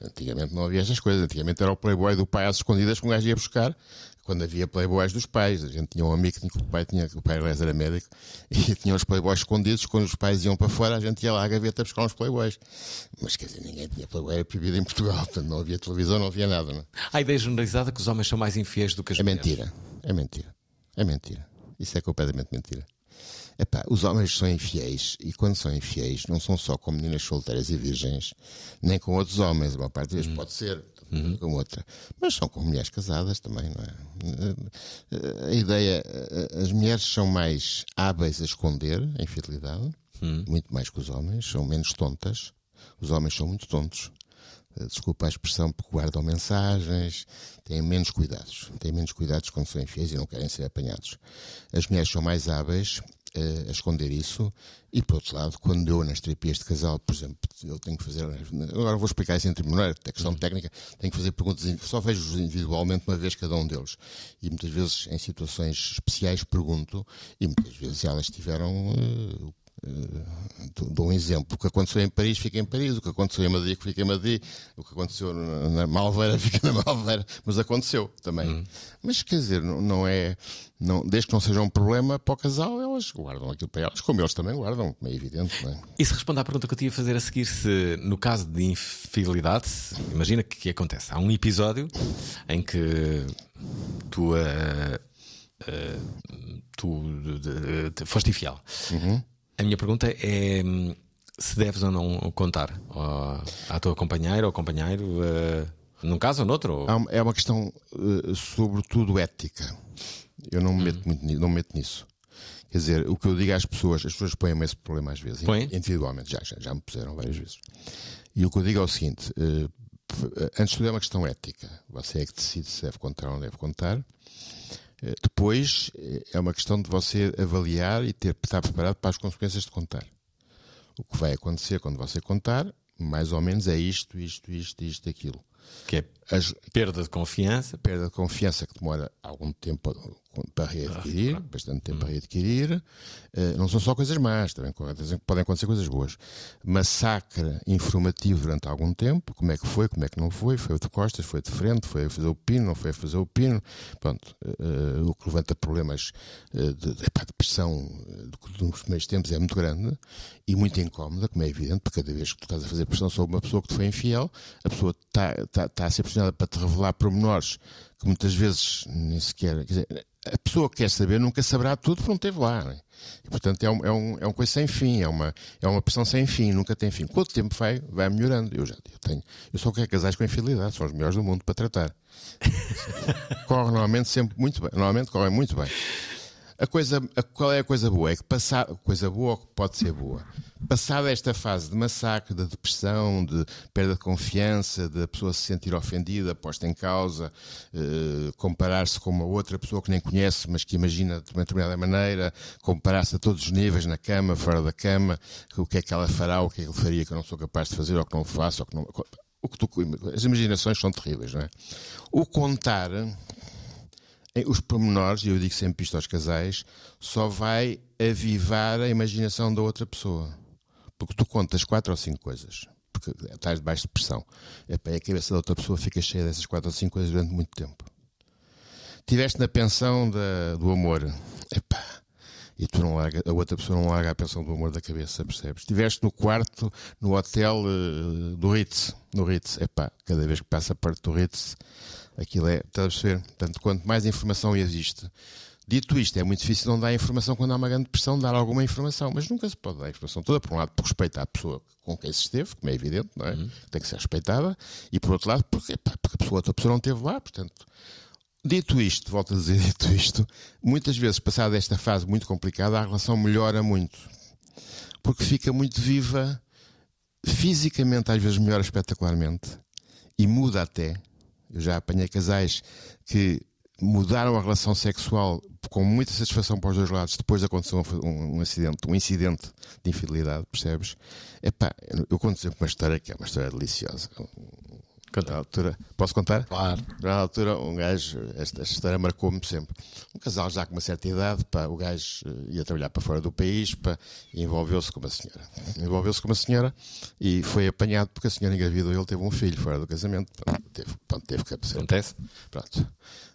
Antigamente não havia estas coisas. Antigamente era o playboy do pai às escondidas que um gajo ia buscar quando havia playboys dos pais. A gente tinha um amigo que o pai tinha, o pai aliás era médico, e tinha os playboys escondidos. Quando os pais iam para fora, a gente ia lá à gaveta buscar uns playboys. Mas quer dizer, ninguém tinha playboy, era proibido em Portugal, portanto não havia televisão, não havia nada. Não? É? Há a ideia generalizada que os homens são mais infiéis do que as é mulheres. Mentira, é mentira, é mentira. Isso é completamente mentira. Epá, os homens são infiéis e quando são infiéis não são só com meninas solteiras e virgens, nem com outros homens. Uma parte deles hum. pode ser, uhum. com outra. Mas são com mulheres casadas também, não é? A ideia, as mulheres são mais hábeis a esconder a infidelidade, uhum. muito mais que os homens, são menos tontas. Os homens são muito tontos. Desculpa a expressão, porque guardam mensagens, têm menos cuidados. Têm menos cuidados quando são infiéis e não querem ser apanhados. As mulheres são mais hábeis a esconder isso. E, por outro lado, quando eu nas terapias de casal, por exemplo, eu tenho que fazer. Agora vou explicar isso em termos, é questão uhum. técnica, tenho que fazer perguntas, só vejo individualmente uma vez cada um deles. E muitas vezes, em situações especiais, pergunto, e muitas vezes elas tiveram Uh, dou um exemplo. O que aconteceu em Paris fica em Paris, o que aconteceu em Madrid fica em Madrid, o que aconteceu na Malveira fica na Malveira, mas aconteceu também. Uhum. Mas quer dizer, não, não, é. Não, desde que não seja um problema para o casal, elas guardam aquilo para elas, como eles também guardam, é evidente. Não é? E se responde à pergunta que eu tinha a fazer a seguir, se no caso de infidelidade, imagina que, que acontece. Há um episódio em que tu. Uh, uh, tu uh, foste infiel. Uhum a minha pergunta é hum, se deves ou não contar à tua companheira ou companheiro, uh, num caso ou noutro? Ou... É uma questão, uh, sobretudo, ética. Eu não me meto, hum. muito, não me meto nisso. Quer dizer, o que eu digo às pessoas, as pessoas põem-me esse problema às vezes, Põe? individualmente, já, já, já me puseram várias vezes. E o que eu digo é o seguinte: uh, antes de tudo é uma questão ética. Você é que decide se deve contar ou não deve contar. Eh, depois eh, é uma questão de você avaliar e ter, estar preparado para as consequências de contar. O que vai acontecer quando você contar, mais ou menos, é isto, isto, isto, isto, aquilo. Que é As, perda de confiança. perda de confiança que demora algum tempo para readquirir, bastante tempo para readquirir. Eh, não são só coisas más, também podem acontecer coisas boas. Massacre informativo durante algum tempo, como é que foi, como é que não foi, foi de costas, foi de frente, foi a fazer o pino, não foi a fazer o pino. Pronto, eh, o que levanta problemas de, de, epá, de pressão nos primeiros tempos é muito grande e muito incómoda, como é evidente, porque cada vez que tu estás a fazer pressão sobre uma pessoa que te foi infiel, a pessoa está, está, está a ser pressionada para te revelar pormenores que muitas vezes nem sequer. Quer dizer, a pessoa que quer saber nunca saberá tudo porque não esteve lá. né? E, portanto, é um, é, um, é uma coisa sem fim, é uma, é uma pressão sem fim, nunca tem fim. Com o tempo vai, vai melhorando. Eu já eu tenho. Eu só quero casais com infidelidade, são os melhores do mundo para tratar. Corre normalmente sempre muito bem. Normalmente correm muito bem. A coisa, a- qual é a coisa boa? É que passar, coisa boa ou que pode ser boa. Passada esta fase de massacre, de depressão, de perda de confiança, de a pessoa se sentir ofendida, posta em causa, eh, comparar-se com uma outra pessoa que nem conhece, mas que imagina de uma determinada maneira, comparar-se a todos os níveis, na cama, fora da cama, o que é que ela fará, o que é que ele faria que eu não sou capaz de fazer, ou que não faço, ou que não. O que tu, as imaginações são terríveis, não é? O contar os pormenores, e eu digo sempre isto aos casais, só vai avivar a imaginação da outra pessoa. Porque tu contas quatro ou cinco coisas, porque estás debaixo de pressão. E a cabeça da outra pessoa fica cheia dessas quatro ou cinco coisas durante muito tempo. Tiveste na pensão da- do amor, epá, e tu não larga, a outra pessoa não larga a pensão do amor da cabeça, percebes? Estiveste no quarto, no hotel eh, do Ritz, no Ritz, epá, cada vez que passa perto do Ritz, aquilo é, estás a perceber? Portanto, quanto mais informação existe. Dito isto, é muito difícil não dar informação quando há uma grande pressão, dar alguma informação, mas nunca se pode dar a informação toda, por um lado, por respeitar a pessoa com quem se esteve, como é evidente, não é? Tem que ser respeitada, e por outro lado, porque, epá, porque a pessoa, a outra pessoa não esteve lá, portanto, Dito isto, volto a dizer, dito isto, muitas vezes, passada esta fase muito complicada, a relação melhora muito. Porque fica muito viva, fisicamente às vezes melhora espetacularmente, e muda até. Já apanhei casais que mudaram a relação sexual com muita satisfação para os dois lados depois de acontecer um, um- acidente, um incidente de infidelidade, percebes? Epá, eu conto sempre uma história que é uma história deliciosa. Na altura, posso contar? Claro. Na altura, um gajo, esta, esta história marcou-me sempre. Um casal já com uma certa idade, pá, o gajo eh, ia trabalhar para fora do país pá, e envolveu-se com uma senhora. Envolveu-se com uma senhora e foi apanhado porque a senhora engravidou e ele teve um filho fora do casamento. Pronto, teve, pronto, teve que aparecer. Acontece? Pronto.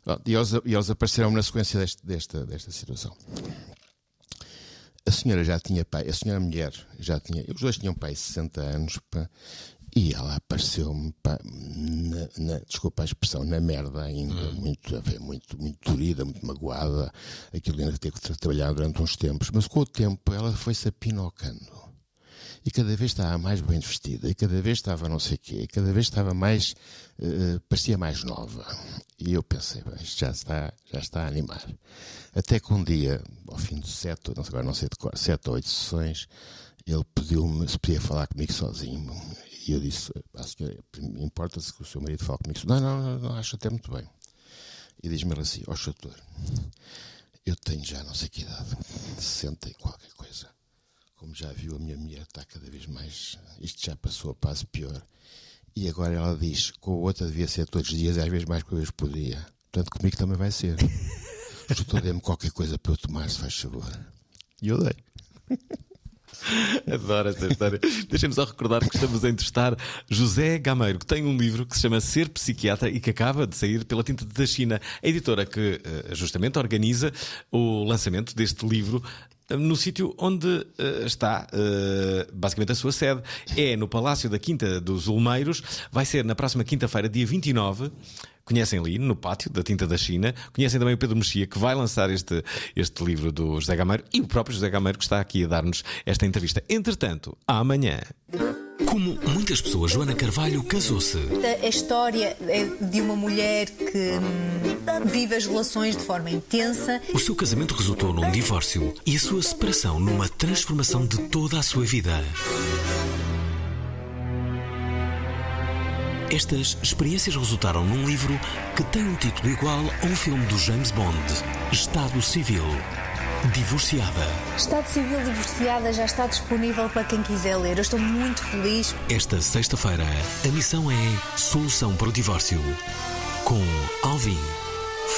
Pronto, E, eles, e eles apareceram na sequência deste- desta, desta situação. A senhora já tinha pai, a senhora mulher já tinha, os dois tinham pai 60 anos, pá, e ela apareceu-me, desculpa a expressão, na merda ainda, muito, a ver, muito, muito dorida, muito magoada, aquilo ainda teve que tra- trabalhar durante uns tempos, mas com o tempo ela foi-se apinocando. E cada vez estava mais bem vestida, e cada vez estava não sei o quê, e cada vez estava mais, eh, parecia mais nova. E eu pensei, bem, isto já está, já está a animar. Até que um dia, ao fim de sete, não sei, agora não sei de qual, sete ou oito sessões, ele pediu-me se podia falar comigo sozinho. E eu disse, à senhora, importa-se que o seu marido fale comigo? Não, não, não, não, acho até muito bem. E diz-me assim, ó oh, doutor, eu tenho já não sei que idade, 60 e qualquer coisa. Como já viu, a minha mulher está cada vez mais. Isto já passou a passo pior. E agora ela diz: com a outra devia ser todos os dias, às vezes mais que uma vez por dia. Portanto, comigo também vai ser. Estou dê-me qualquer coisa para eu tomar, se faz favor. E eu dei. Adoro esta história. Deixem-me só recordar que estamos a entrevistar José Gameiro, que tem um livro que se chama Ser Psiquiatra e que acaba de sair pela Tinta da China, a editora que eh, justamente organiza o lançamento deste livro eh, no sítio onde eh, está eh, basicamente a sua sede. É no Palácio da Quinta dos Olmeiros. Vai ser na próxima quinta-feira, dia 29. Conhecem ali, no pátio da Tinta da China. Conhecem também o Pedro Mexia, que vai lançar este, este livro do José Gameiro e o próprio José Gameiro, que está aqui a dar-nos esta entrevista. Entretanto, amanhã. Como muitas pessoas, Joana Carvalho casou-se. A história é de uma mulher que hum, vive as relações de forma intensa. O seu casamento resultou num divórcio e a sua separação numa transformação de toda a sua vida. Estas experiências resultaram num livro que tem um título igual a um filme do James Bond: Estado Civil. Divorciada. Estado Civil Divorciada já está disponível para quem quiser ler. Eu estou muito feliz. Esta sexta-feira, a missão é Solução para o Divórcio. Com Alvin.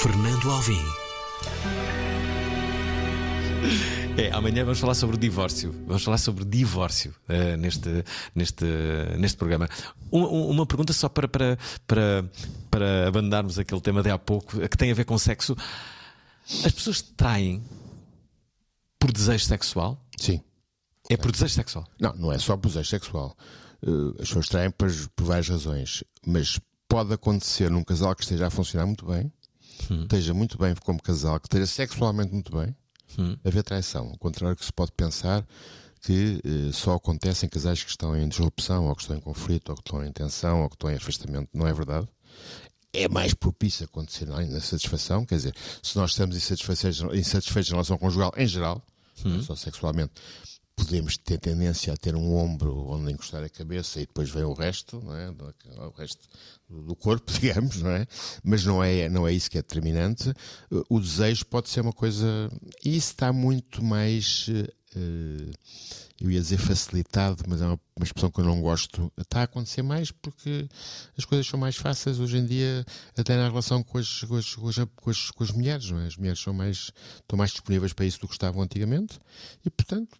Fernando Alvim. É, amanhã vamos falar sobre o divórcio. Vamos falar sobre divórcio uh, neste, neste, neste programa. Uma, uma pergunta só para, para, para, para abandonarmos aquele tema de há pouco, que tem a ver com sexo. As pessoas traem por desejo sexual? Sim. É por desejo sexual? Não, não é só por desejo sexual. Uh, as pessoas traem por, por várias razões. Mas pode acontecer num casal que esteja a funcionar muito bem, hum. esteja muito bem como casal, que esteja sexualmente muito bem hum. haver traição. Ao contrário que se pode pensar que eh, só acontece em casais que estão em disrupção, ou que estão em conflito, ou que estão em tensão, ou que estão em afastamento. Não é verdade. É mais propício acontecer na satisfação, quer dizer, se nós estamos insatisfeitos, insatisfeitos na relação conjugal em geral, hum. não só sexualmente, podemos ter tendência a ter um ombro onde encostar a cabeça e depois vem o resto, não é? o resto do corpo, digamos, não é? Mas não é, não é isso que é determinante. O desejo pode ser uma coisa. E isso está muito mais. Uh, eu ia dizer facilitado, mas é uma, expressão que eu não gosto. Está a acontecer mais porque as coisas são mais fáceis hoje em dia, até na relação com as, com as, com as, com as, com as mulheres, não é? As mulheres são mais, estão mais disponíveis para isso do que estavam antigamente e, portanto,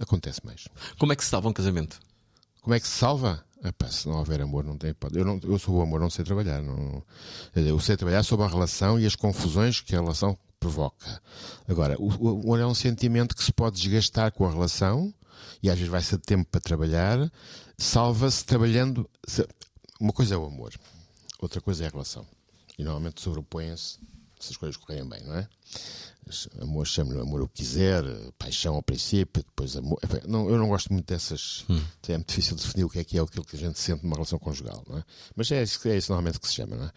acontece mais. Como é que se salva um casamento? Como é que se salva? Epá, se não houver amor, não tem Eu, não, eu sou o amor, não sei trabalhar. Não, eu sei trabalhar sobre a relação e as confusões que a relação provoca. Agora, o, o amor é um sentimento que se pode desgastar com a relação e às vezes vai ser tempo para trabalhar. Salva-se trabalhando. Uma coisa é o amor, outra coisa é a relação. E normalmente sobrepõem-se se as coisas correm bem, não é? amor chame-lhe amor o que quiser, paixão ao princípio, depois amor. Não, eu não gosto muito dessas. Hum. É muito difícil definir o que é que é aquilo que a gente sente numa relação conjugal, não é? Mas é isso, é isso normalmente que se chama, não é?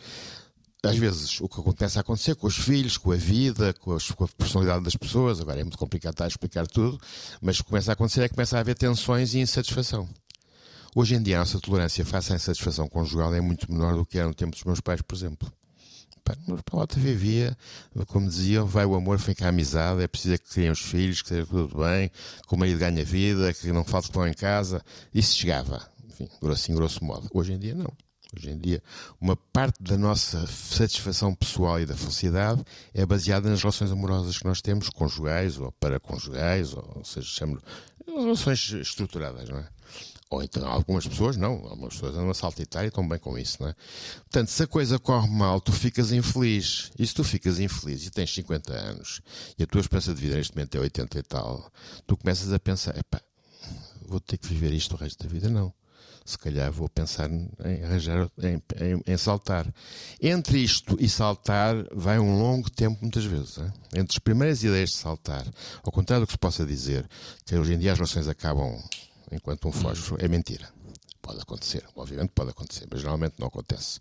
Às vezes o que acontece a acontecer com os filhos, com a vida, com, as, com a personalidade das pessoas, agora é muito complicado estar a explicar tudo, mas o que começa a acontecer é que começa a haver tensões e insatisfação. Hoje em dia a nossa tolerância face à insatisfação conjugal é muito menor do que era no tempo dos meus pais, por exemplo. Mas Palota vivia, como diziam, vai o amor, fica a amizade, é preciso que tenham os filhos, que seja tudo bem, que o marido ganha vida, que não falte pão em casa. Isso chegava, enfim, grosso modo. Hoje em dia, não. Hoje em dia, uma parte da nossa satisfação pessoal e da felicidade é baseada nas relações amorosas que nós temos, conjugais ou paraconjugais, ou, ou seja, chamamos relações estruturadas, não é? Ou então algumas pessoas não, algumas pessoas andam a saltitar e estão bem com isso, não é? Portanto, se a coisa corre mal, tu ficas infeliz. E se tu ficas infeliz e tens 50 anos e a tua esperança de vida neste momento é 80 e tal, tu começas a pensar, epá, vou ter que viver isto o resto da vida? Não. Se calhar vou pensar em arranjar, em, em, em saltar. Entre isto e saltar vai um longo tempo, muitas vezes. Hein? Entre as primeiras ideias de saltar, ao contrário do que se possa dizer, que hoje em dia as relações acabam enquanto um fósforo, é mentira. Pode acontecer, obviamente pode acontecer, mas geralmente não acontece.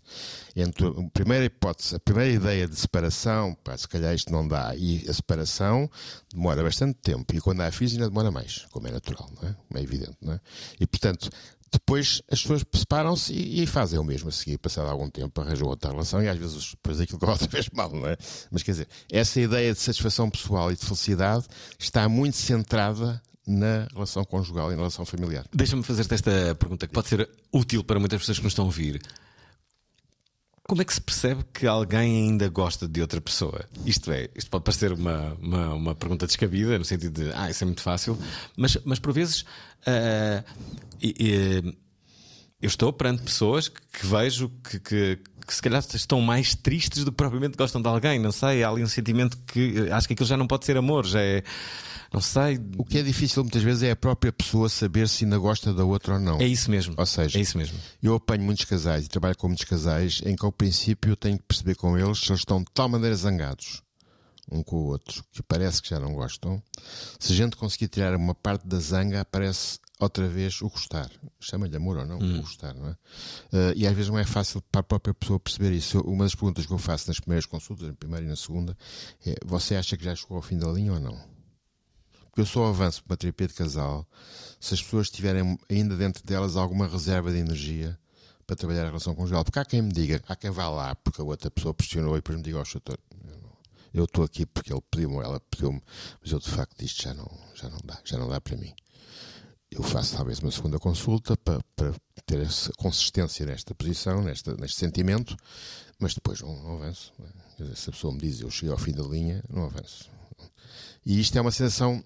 Entre a primeira hipótese, a primeira ideia de separação, pá, se calhar isto não dá, e a separação demora bastante tempo, e quando há filhos ainda demora mais, como é natural, não é? é evidente, não é? E portanto, depois as pessoas separam-se e, e, fazem o mesmo a seguir, passado algum tempo, arranjam outra relação e às vezes depois aquilo corre outra vez mal, não é? Mas quer dizer, essa ideia de satisfação pessoal e de felicidade está muito centrada na relação conjugal e na relação familiar. Deixa-me fazer-te esta pergunta que pode ser útil para muitas pessoas que nos estão a ouvir. Como é que se percebe que alguém ainda gosta de outra pessoa? Isto é, isto pode parecer uma, uma, uma pergunta descabida, no sentido de, ah, isso é muito fácil, mas, mas por vezes uh, uh, eu estou perante pessoas que, que vejo que, que, que, se calhar estão mais tristes do que propriamente gostam de alguém, não sei, há ali um sentimento que acho que aquilo já não pode ser amor, já é não sei. O que é difícil muitas vezes é a própria pessoa saber se ainda gosta da outra ou não. É isso mesmo. Ou seja, é isso mesmo. eu apanho muitos casais e trabalho com muitos casais em que ao princípio eu tenho que perceber com eles se eles estão de tal maneira zangados um com o outro que parece que já não gostam. Se a gente conseguir tirar uma parte da zanga, aparece outra vez o gostar. Chama-lhe amor ou não, hum. o gostar, não é? Uh, e às vezes não é fácil para a própria pessoa perceber isso. Uma das perguntas que eu faço nas primeiras consultas, na primeira e na segunda, é: você acha que já chegou ao fim da linha ou não? Porque eu só avanço para uma terapia de casal se as pessoas tiverem ainda dentro delas alguma reserva de energia para trabalhar a relação conjugal. Porque há quem me diga, há quem vá lá porque a outra pessoa pressionou e depois me diga, ó, oh, doutor, eu estou aqui porque ele pediu-me, ela pediu-me, mas eu de facto isto já não, já não dá, já não dá para mim. Eu faço talvez uma segunda consulta para, para ter essa consistência nesta posição, nesta, neste sentimento, mas depois não, não avanço. Se a pessoa me diz eu cheguei ao fim da linha, não avanço. E isto é uma sensação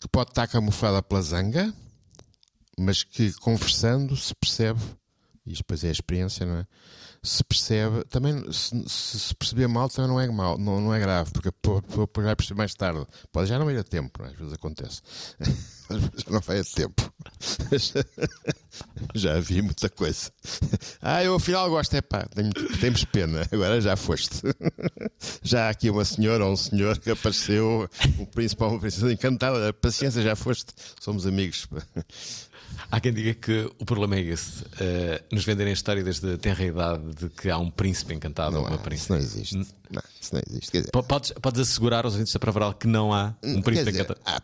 que pode estar camuflada pela zanga, mas que conversando se percebe, isto depois é a experiência, não é? Se percebe, também se, se perceber mal também não é mal, não, não é grave, porque depois vai perceber mais tarde. Pode já não ir a tempo, é? às vezes acontece. já não vai a tempo. já vi muita coisa. Ah, eu afinal gosto, é pá, temos pena, agora já foste. Já há aqui uma senhora ou um senhor que apareceu, um príncipe ou uma princesa encantada, paciência, já foste, somos amigos. Há quem diga que o problema é esse. Uh, nos venderem a história desde tenra idade de que há um príncipe encantado não ou uma há, princesa. Isso não existe. Não, isso não existe. Dizer, podes, podes assegurar aos ouvintes da Pravaral que não há um príncipe dizer, encantado? Há,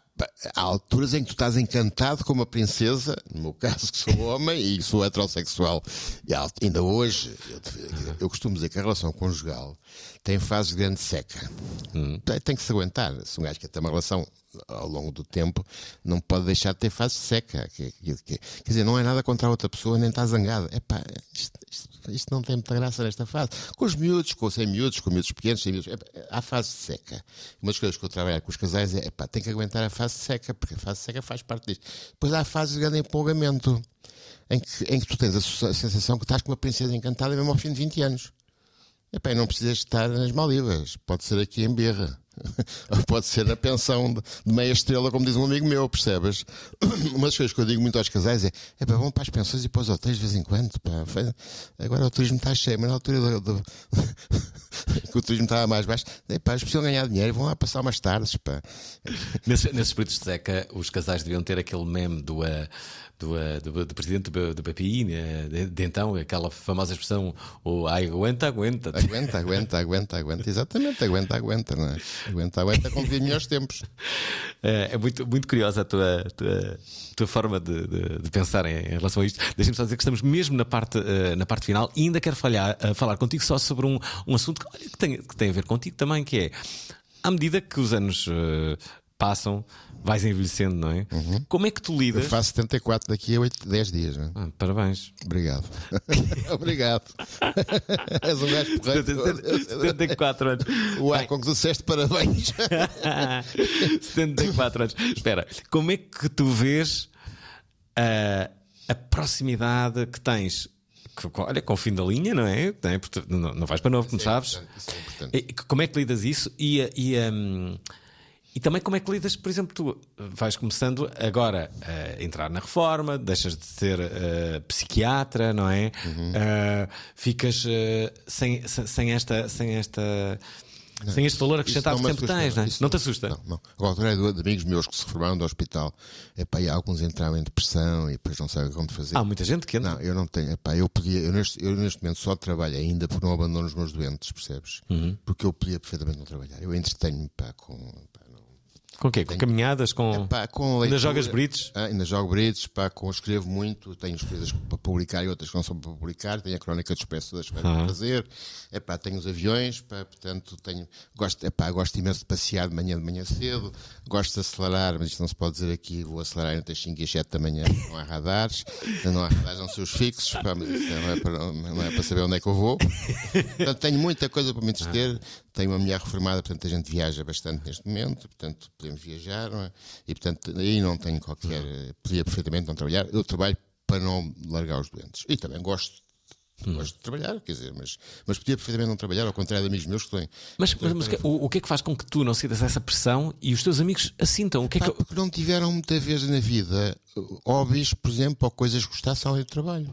há, alturas em que tu estás encantado com uma princesa, no meu caso, que sou homem e sou heterossexual. E ainda hoje, eu, eu, costumo dizer que a relação conjugal tem fases de grande seca. Hum. Tem, tem que se aguentar. Se um gajo quer ter uma relação ao longo do tempo, não pode deixar de ter fase seca. Que, que, que, quer dizer, não é nada contra a outra pessoa, nem está zangado. Isto, isto, isto, não tem muita graça nesta fase. Com os miúdos, com sem miúdos, com miúdos pequenos, sem miúdos, há fase seca. Uma das coisas que eu trabalho com os casais é, tem que aguentar a fase seca, porque a fase seca faz parte disto. Depois há a fase de grande empolgamento, em que, em que tu tens a sensação que estás com uma princesa encantada mesmo ao fim de 20 anos. Epá, não precisas estar nas Maldivas, pode ser aqui em Berra. Pode ser na pensão de meia estrela, como diz um amigo meu, percebes? Uma das coisas que eu digo muito aos casais é: é pá, vão para as pensões e para os hotéis de vez em quando. Pá. Agora o turismo está cheio, mas na altura do, do... que o turismo estava mais baixo, é pá, eles precisam ganhar dinheiro, vão lá passar umas tardes. Pá. Nesses, nesses períodos de seca, os casais deviam ter aquele meme do. Uh do, eh, do, do presidente do, do BPI, né? de, de, então, aquela famosa expressão, o aguenta, aguenta. Aguenta, aguenta, aguenta, aguenta, exatamente, aguenta, aguenta, não é? Aguenta, aguenta, como vi melhores tempos. É, é, muito, muito curiosa a tua, tua, tua forma de, de, de, pensar em, em, relação a isto. Deixa-me só dizer que estamos mesmo na parte, uh, na parte final e ainda quero falhar, uh, falar contigo só sobre um, um assunto que, que, tem, que tem a ver contigo também, que é à medida que os anos uh, passam, vais envelhecendo, não é? Uhum. Como é que tu lidas? Eu faço 74 daqui a 8, 10 dias, não é? Ah, parabéns. Obrigado. Obrigado. És um gajo porreiro. 74 anos. Uai, com que disseste parabéns. 74 anos. Espera, como é que tu vês a, a proximidade que tens olha, com o fim da linha, não é? Não, não vais para novo, como sabes. É. Como é que lidas isso? E, e um, e também como é que lidas, por exemplo, tu vais começando agora a entrar na reforma, deixas de ser uh, psiquiatra, não é? Uhum. Uh, ficas uh, sem, sem esta. Sem esta não, sem este valor acrescentado que sempre tens, não, é? não te assusta? Não, não. Agora, de amigos meus que se reformaram do hospital, epá, e alguns entraram em depressão e depois não sabem como fazer. Há muita gente que entra. Não, eu não tenho. Epá, eu, podia, eu, neste, eu neste momento só trabalho ainda por não abandono os meus doentes, percebes? Uhum. Porque eu podia perfeitamente não trabalhar. Eu entretenho-me com com o quê? Com caminhadas? Com... Epá, com leitura, ainda jogas brites? Ah, ainda jogo brites, pá, com, escrevo muito, tenho coisas para publicar e outras que não são para publicar, tenho a crónica dos peças para ah. fazer, epá, tenho os aviões, pá, portanto tenho, gosto, epá, gosto imenso de passear de manhã de manhã cedo, gosto de acelerar, mas isto não se pode dizer aqui, vou acelerar entre as 5 e as 7 da manhã, não há radares, não há radares, não são os fixos, pá, mas não é, para, não é para saber onde é que eu vou. Portanto, tenho muita coisa para me entreter, tenho uma mulher reformada, portanto a gente viaja bastante neste momento, portanto podemos viajar, é? e portanto aí não tenho qualquer. Podia perfeitamente não trabalhar. Eu trabalho para não largar os doentes. E também gosto Hum. Gosto de trabalhar, quer dizer, mas, mas podia perfeitamente não trabalhar, ao contrário de amigos meus que têm. Mas, mas, o, o, que é que faz com que tu não sintas essa pressão e os teus amigos assintam? O que é que... Porque não tiveram muita vez na vida hobbies, por exemplo, ou coisas que gostassem além do trabalho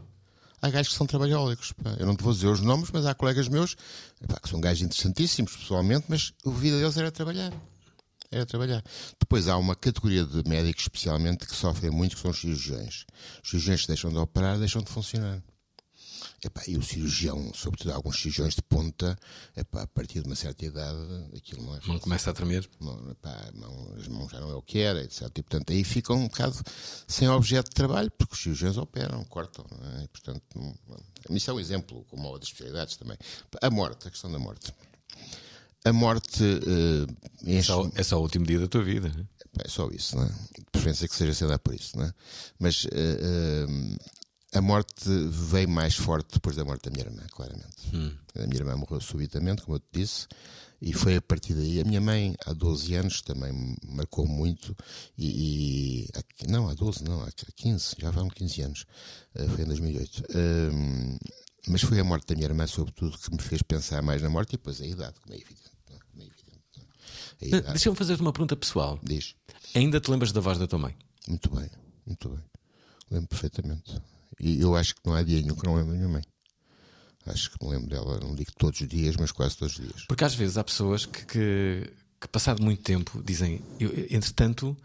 há gajos que são trabalhólicos. Eu não te vou dizer os nomes, mas há colegas meus que são gajos interessantíssimos pessoalmente, mas a vida deles era trabalhar. Era trabalhar. Depois há uma categoria de médicos, especialmente, que sofrem muito, que são os cirurgiões. Os cirurgiões que deixam de operar, deixam de funcionar. Epá, e o cirurgião, sobretudo alguns cirurgiões de ponta, epá, a partir de uma certa idade, aquilo não é Não começa a tremer. não, epá, não, as mãos já não é o que era, etc. E, portanto, aí ficam um bocado sem objeto de trabalho, porque os cirurgiões operam, cortam. É? E, portanto, não, isso é um exemplo, como outras especialidades também. A morte, a questão da morte. A morte eh, É só, é só o último dia da tua vida. né? é só isso, não é? De preferência que seja cedo por isso, não é? Mas eh, eh, a morte veio mais forte depois da morte da minha irmã, claramente. A minha irmã morreu subitamente, como eu te disse, e foi a partir daí. A minha mãe, há 12 anos, também marcou muito, e. e- não, há 12, não, há 15, já vão 15 anos. Eh, foi em 2008. Eh, mas foi a morte da minha irmã, sobretudo, que me fez pensar mais na morte e depois a idade, como é evidente. é? Como é evidente, é? Idade, Deixa-me fazer-te uma pergunta pessoal. diz. Ainda te lembras da voz da tua mãe? Muito bem, muito bem. Lembro perfeitamente. E eu acho que não há dia nenhum que não lembro da minha mãe. Acho que me lembro dela, não digo todos os dias, mas quase todos os dias. Porque às vezes há pessoas que, que, que passado muito tempo, dizem, eu, entretanto,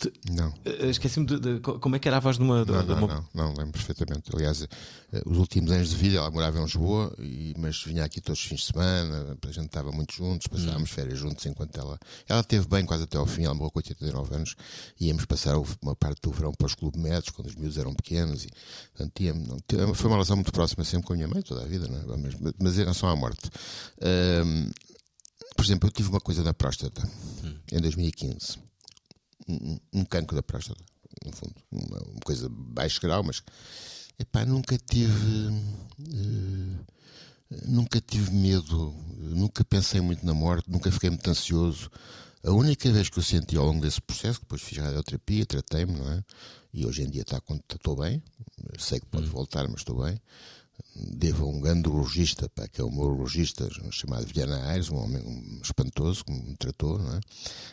te- Não. eh, esqueci-me de, de- co- como é que era a voz de uma. de- Não, não, uma- não, não, lembro perfeitamente. Aliás, eh, os últimos anos de vida ela morava em Lisboa, e, mas vinha aqui todos os fins de semana, a gente estava muito juntos, passávamos férias juntos enquanto ela. Ela teve bem quase até ao fim, ela morreu com 89 anos, e íamos passar uma parte do verão para os clube médicos, quando os miúdos eram pequenos, e portanto, íamos- não, foi uma relação muito próxima sempre com a minha mãe, toda a vida, não é? mas, mas em relação à morte. Por exemplo, eu tive uma coisa na próstata em 2015 um, um cancro da próstata, no fundo. Uma, uma coisa de baixo grau, mas epá, nunca tive. eh, nunca tive medo, nunca pensei muito na morte, nunca fiquei muito ansioso. A única vez que eu senti ao longo desse processo, depois fiz radioterapia, tratei-me, não é? E hoje em dia está, estou bem, sei que pode voltar, mas estou bem. Devo a um grande urologista, pá, que é meu urologista chamado Viana Aires, um homem um espantoso que me tratou, não é?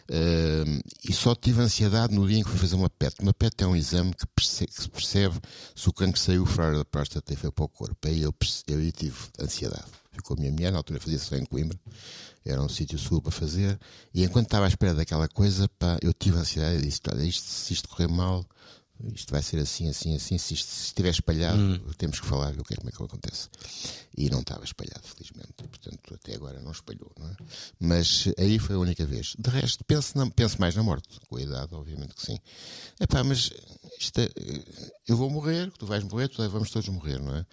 Ehm, e só tive ansiedade no dia em que fui fazer uma PET. Uma PET é um exame que, perce- que se percebe se o cancro saiu fora da próstata e foi para o corpo. Aí eu, eu aí tive ansiedade. Ficou a minha mulher, na altura fazia-se em Coimbra, era um sítio seguro para fazer, e enquanto estava à espera daquela coisa, pá, eu tive ansiedade e disse: Olha, isto, se isto correr mal, isto vai ser assim, assim, assim. Se isto se estiver espalhado, temos que falar o que é, como é que acontece. E não estava espalhado, felizmente. Portanto, até agora não espalhou. Não é? Mas aí foi a única vez. De resto, penso, na, penso mais na morte. Com a idade, obviamente que sim. Epá, mas isto é, eu vou morrer, tu vais morrer, tu, vamos todos morrer, não é?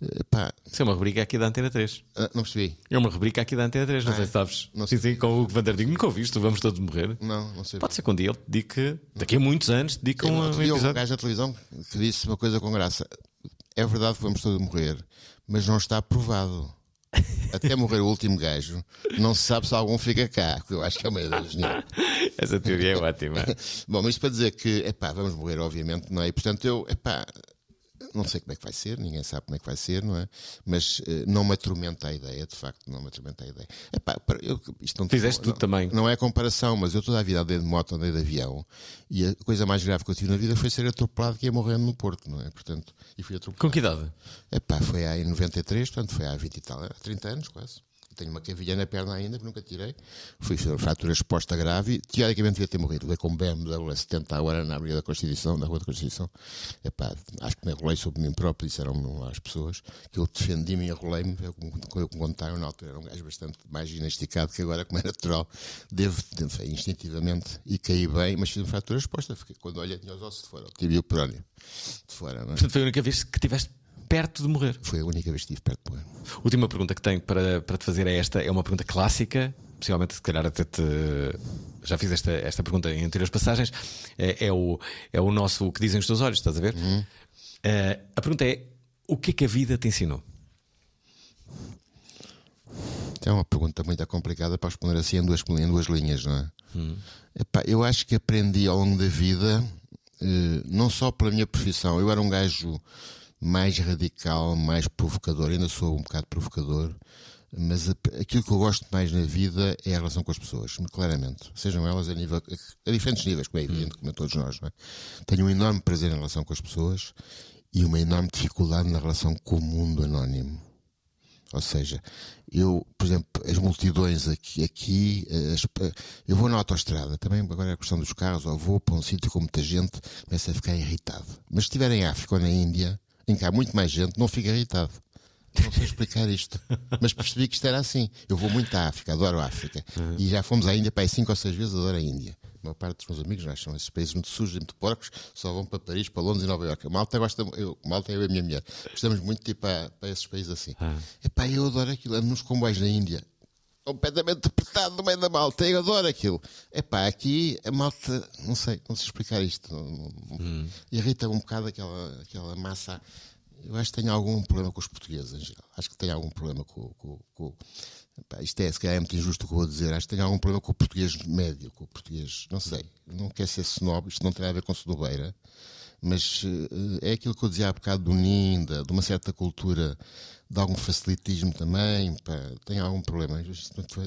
Epá, Isso é uma rubrica aqui da Antena 3. ah, não percebi. É uma rubrica aqui da Antena 3, não sei se sabes. Não sim, sim, com o Hugo Vanderdinho. Nunca ouviste, vamos todos morrer. Não, não sei. Pode ser que um dia ele te dedique, daqui a muitos anos, dedique um, um houve um episódio. gajo na televisão que disse uma coisa com graça. É verdade que vamos todos morrer, mas não está provado. Até morrer o último gajo, não se sabe se algum fica cá, eu acho que é uma ideia genial. Essa teoria é ótima. Bom, mas isto para dizer que, epá, vamos morrer, obviamente, não é? E, portanto, eu, epá, não sei como é que vai ser, ninguém sabe como é que vai ser, não é? Mas eh, não me atormenta a ideia, de facto, não me atormenta a ideia. Epá, eu, isto não, Fizeste tudo também. Não é comparação, mas eu toda a vida andei de moto, andei de avião, e a coisa mais grave que eu tive na vida foi ser atropelado que ia morrendo no Porto, não é? Portanto, e fui atropelado. Com que idade? Epá, foi há em 93, portanto foi há 20 e tal, há 30 anos quase. Tenho uma cavilha na perna ainda que nunca tirei. Fui fratura exposta grave. Teoricamente devia ter morrido. Veio com BMW a 70 a hora na Avenida da Constituição, na Rua da Constituição. Epá, acho que me enrolei sobre mim próprio, disseram-me lá as pessoas, que eu defendi-me e enrolei-me. Como me contaram na altura. Era um gajo bastante mais ginasticado que agora, como é natural. Devo, devo instintivamente, e caí bem, mas fiz uma fratura exposta. Fiquei, quando olhei, tinha os ossos de fora. Tive o perónio de fora, não é? Portanto, foi a única vez que estiveste perto de morrer. Foi a única vez que estive perto de morrer. Última pergunta que tenho para, para te fazer é esta. É uma pergunta clássica. Possivelmente, se calhar, até te. Já fiz esta, esta pergunta em anteriores passagens. É, é o, é o nosso o que dizem os teus olhos, estás a ver? Eh, a pergunta é: o que é que a vida te ensinou? É uma pergunta muito complicada para responder assim em duas, em duas linhas, não é? Epá, eu acho que aprendi ao longo da vida, eh, não só pela minha profissão, eu era um gajo mais radical, mais provocador, ainda sou um bocado provocador, mas aquilo que eu gosto mais na vida é a relação com as pessoas, claramente. Sejam elas a, nível, a diferentes níveis, como é evidente, como a todos nós, não é? Tenho um enorme prazer em relação com as pessoas e uma enorme dificuldade na relação com o mundo anónimo. Ou seja, eu, por exemplo, as multidões aqui, aqui as- eu vou na autoestrada, também agora é a questão dos carros, ou vou para um sítio com muita gente, começo a ficar irritado. Mas se estiver em África ou na Índia, em que há muito mais gente, não fico irritado. Não sei explicar isto. Mas percebi que isto era assim. Eu vou muito à África, adoro a África. E já fomos à Índia para aí cinco ou seis vezes, adoro a Índia. A maior parte dos meus amigos já são esses países muito sujos e muito porcos, só vão para Paris, para Londres e Nova Iorque. Malta gosta, eu, Malta eu e a minha mulher. Gostamos muito de ir para, para esses países assim. Epá, eu adoro aquilo. Ando nos comboios na Índia completamente apertado no meio da malta. Eu adoro aquilo. Epá, aqui a malta, não sei, não sei explicar isto. Não, não, Irrita um bocado aquela, aquela massa. Eu acho que tenho algum problema com os portugueses em geral. Acho que tenho algum problema com. com, com epá, isto é, se calhar é muito injusto o que eu vou dizer. Acho que tenho algum problema com o português médio, com o português. Não sei. Não quer ser snob, isto não tem a ver com snobeira. Mas eh, é aquilo que eu dizia há bocado do Ninda, de uma certa cultura de algum facilitismo também, pá, tem algum problema.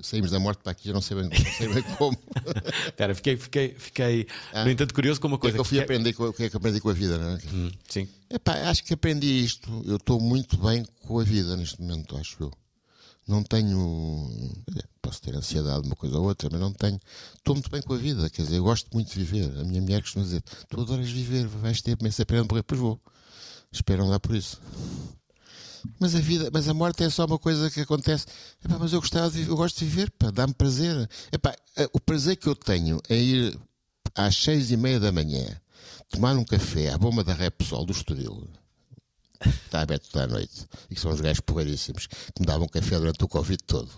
Saímos da morte para aqui, já não sei bem, não sei bem como. Cara, fiquei, fiquei, fiquei Ah. no entanto, curioso com uma O que é coisa. que eu fui fiquei- aprender com, o que é que aprendi com a vida, não é? Hum, sim. Epá, acho que aprendi isto. Eu estou muito bem com a vida neste momento, acho eu. Não tenho. Posso ter ansiedade, uma coisa ou outra, mas não tenho. Estou muito bem com a vida, quer dizer, eu gosto muito de viver. A minha mulher costuma dizer: Tu adoras viver, vais ter, mas se aprende a morrer, pois vou. Esperam lá por isso. Mas a vida, mas a morte é só uma coisa que acontece. Epá, mas eu gostava de viver, eu gosto de viver, dá-me prazer. Epá, eh, o prazer que eu tenho é ir às seis e meia da manhã tomar um café à bomba da Repsol do Estoril. Está aberto toda a noite. E que são os gajos porreiríssimos que me davam café durante o Covid todo.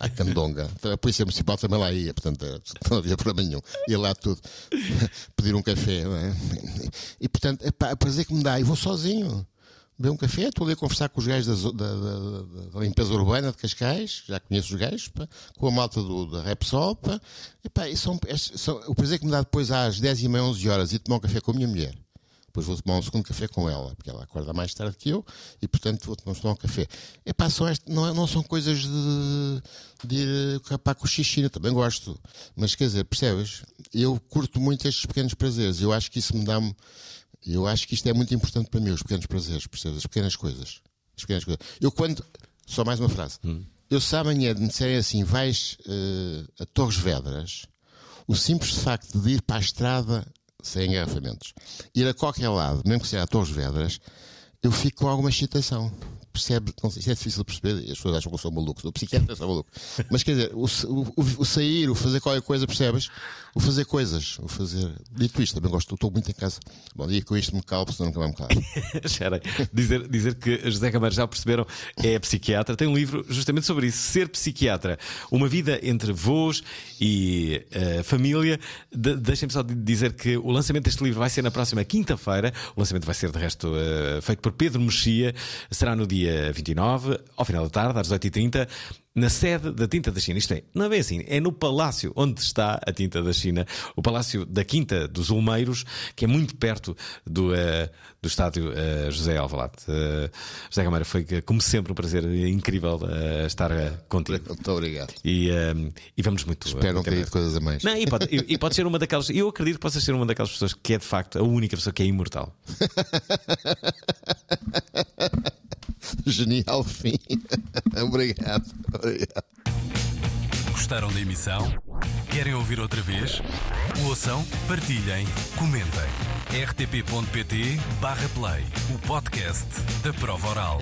À candonga. A Polícia Municipal também lá ia, portanto eh, não havia problema nenhum. Ia lá tudo pedir um café. É? E portanto, o prazer que me dá. E vou sozinho. Beber um café, estou ali a conversar com os gajos da, da- da- da- limpeza urbana de Cascais, já conheço os gajos, pá, com a malta do, da Repsol. Pá, Epá, e são, estes são- o prazer que me dá depois às 10 e meia, 11 horas, ir tomar um café com a minha mulher. Depois vou tomar um segundo café com ela, porque ela acorda mais tarde que eu e, portanto, vou tomar um café. Epá, são este, não, é- não são coisas de, de ir para com xixi, também gosto. Mas, quer dizer, percebes? Eu curto muito estes pequenos prazeres. Eu acho que isso me dá-me. Eu acho que isto é muito importante para mim, os pequenos prazeres, percebes? As pequenas coisas. As pequenas coisas. Eu quando. Só mais uma frase. Eu se amanhã me disserem assim, vais eh, a Torres Vedras, o simples facto de ir para a estrada sem engarrafamentos, ir a qualquer lado, mesmo que seja a Torres Vedras, eu fico com alguma excitação. Percebe? Não sei, é difícil de perceber, as pessoas acham que eu sou maluco, sou psiquiatra, sou maluco. Mas quer dizer, o, o- o sair, o fazer qualquer coisa, percebes? O fazer coisas, o fazer. Dito isto, também gosto, estou muito em casa. Bom, dia com isto me calmo, senão nunca vai me calar. Dizer, dizer que José Camargo, já perceberam, é psiquiatra. Tem um livro justamente sobre isso. Ser psiquiatra. Uma vida entre voos e eh, família. De, Deixem-me só dizer que o lançamento deste livro vai ser na próxima quinta-feira. O lançamento vai ser, de resto, eh, feito por Pedro Mexia. Será no dia 29, ao final da tarde, às 18h30. Na sede da Tinta da China, isto é, não é bem assim, é no palácio onde está a Tinta da China, o palácio da Quinta dos Olmeiros, que é muito perto do, eh, do estádio eh, José Alvalade. Eh, José Câmara, foi como sempre um prazer incrível estar contigo. Muito obrigado. E, eh, e vamos muito. Espero não ter dito coisas a mais. Não, e pode, e- e pode ser uma daquelas. Eu acredito que possa ser uma daquelas pessoas que é de facto a única pessoa que é imortal. Genial fim. obrigado. Obrigado. Gostaram da emissão? Querem ouvir outra vez? Ouçam, partilhem, comentem. rtp.pt/play o podcast da prova oral.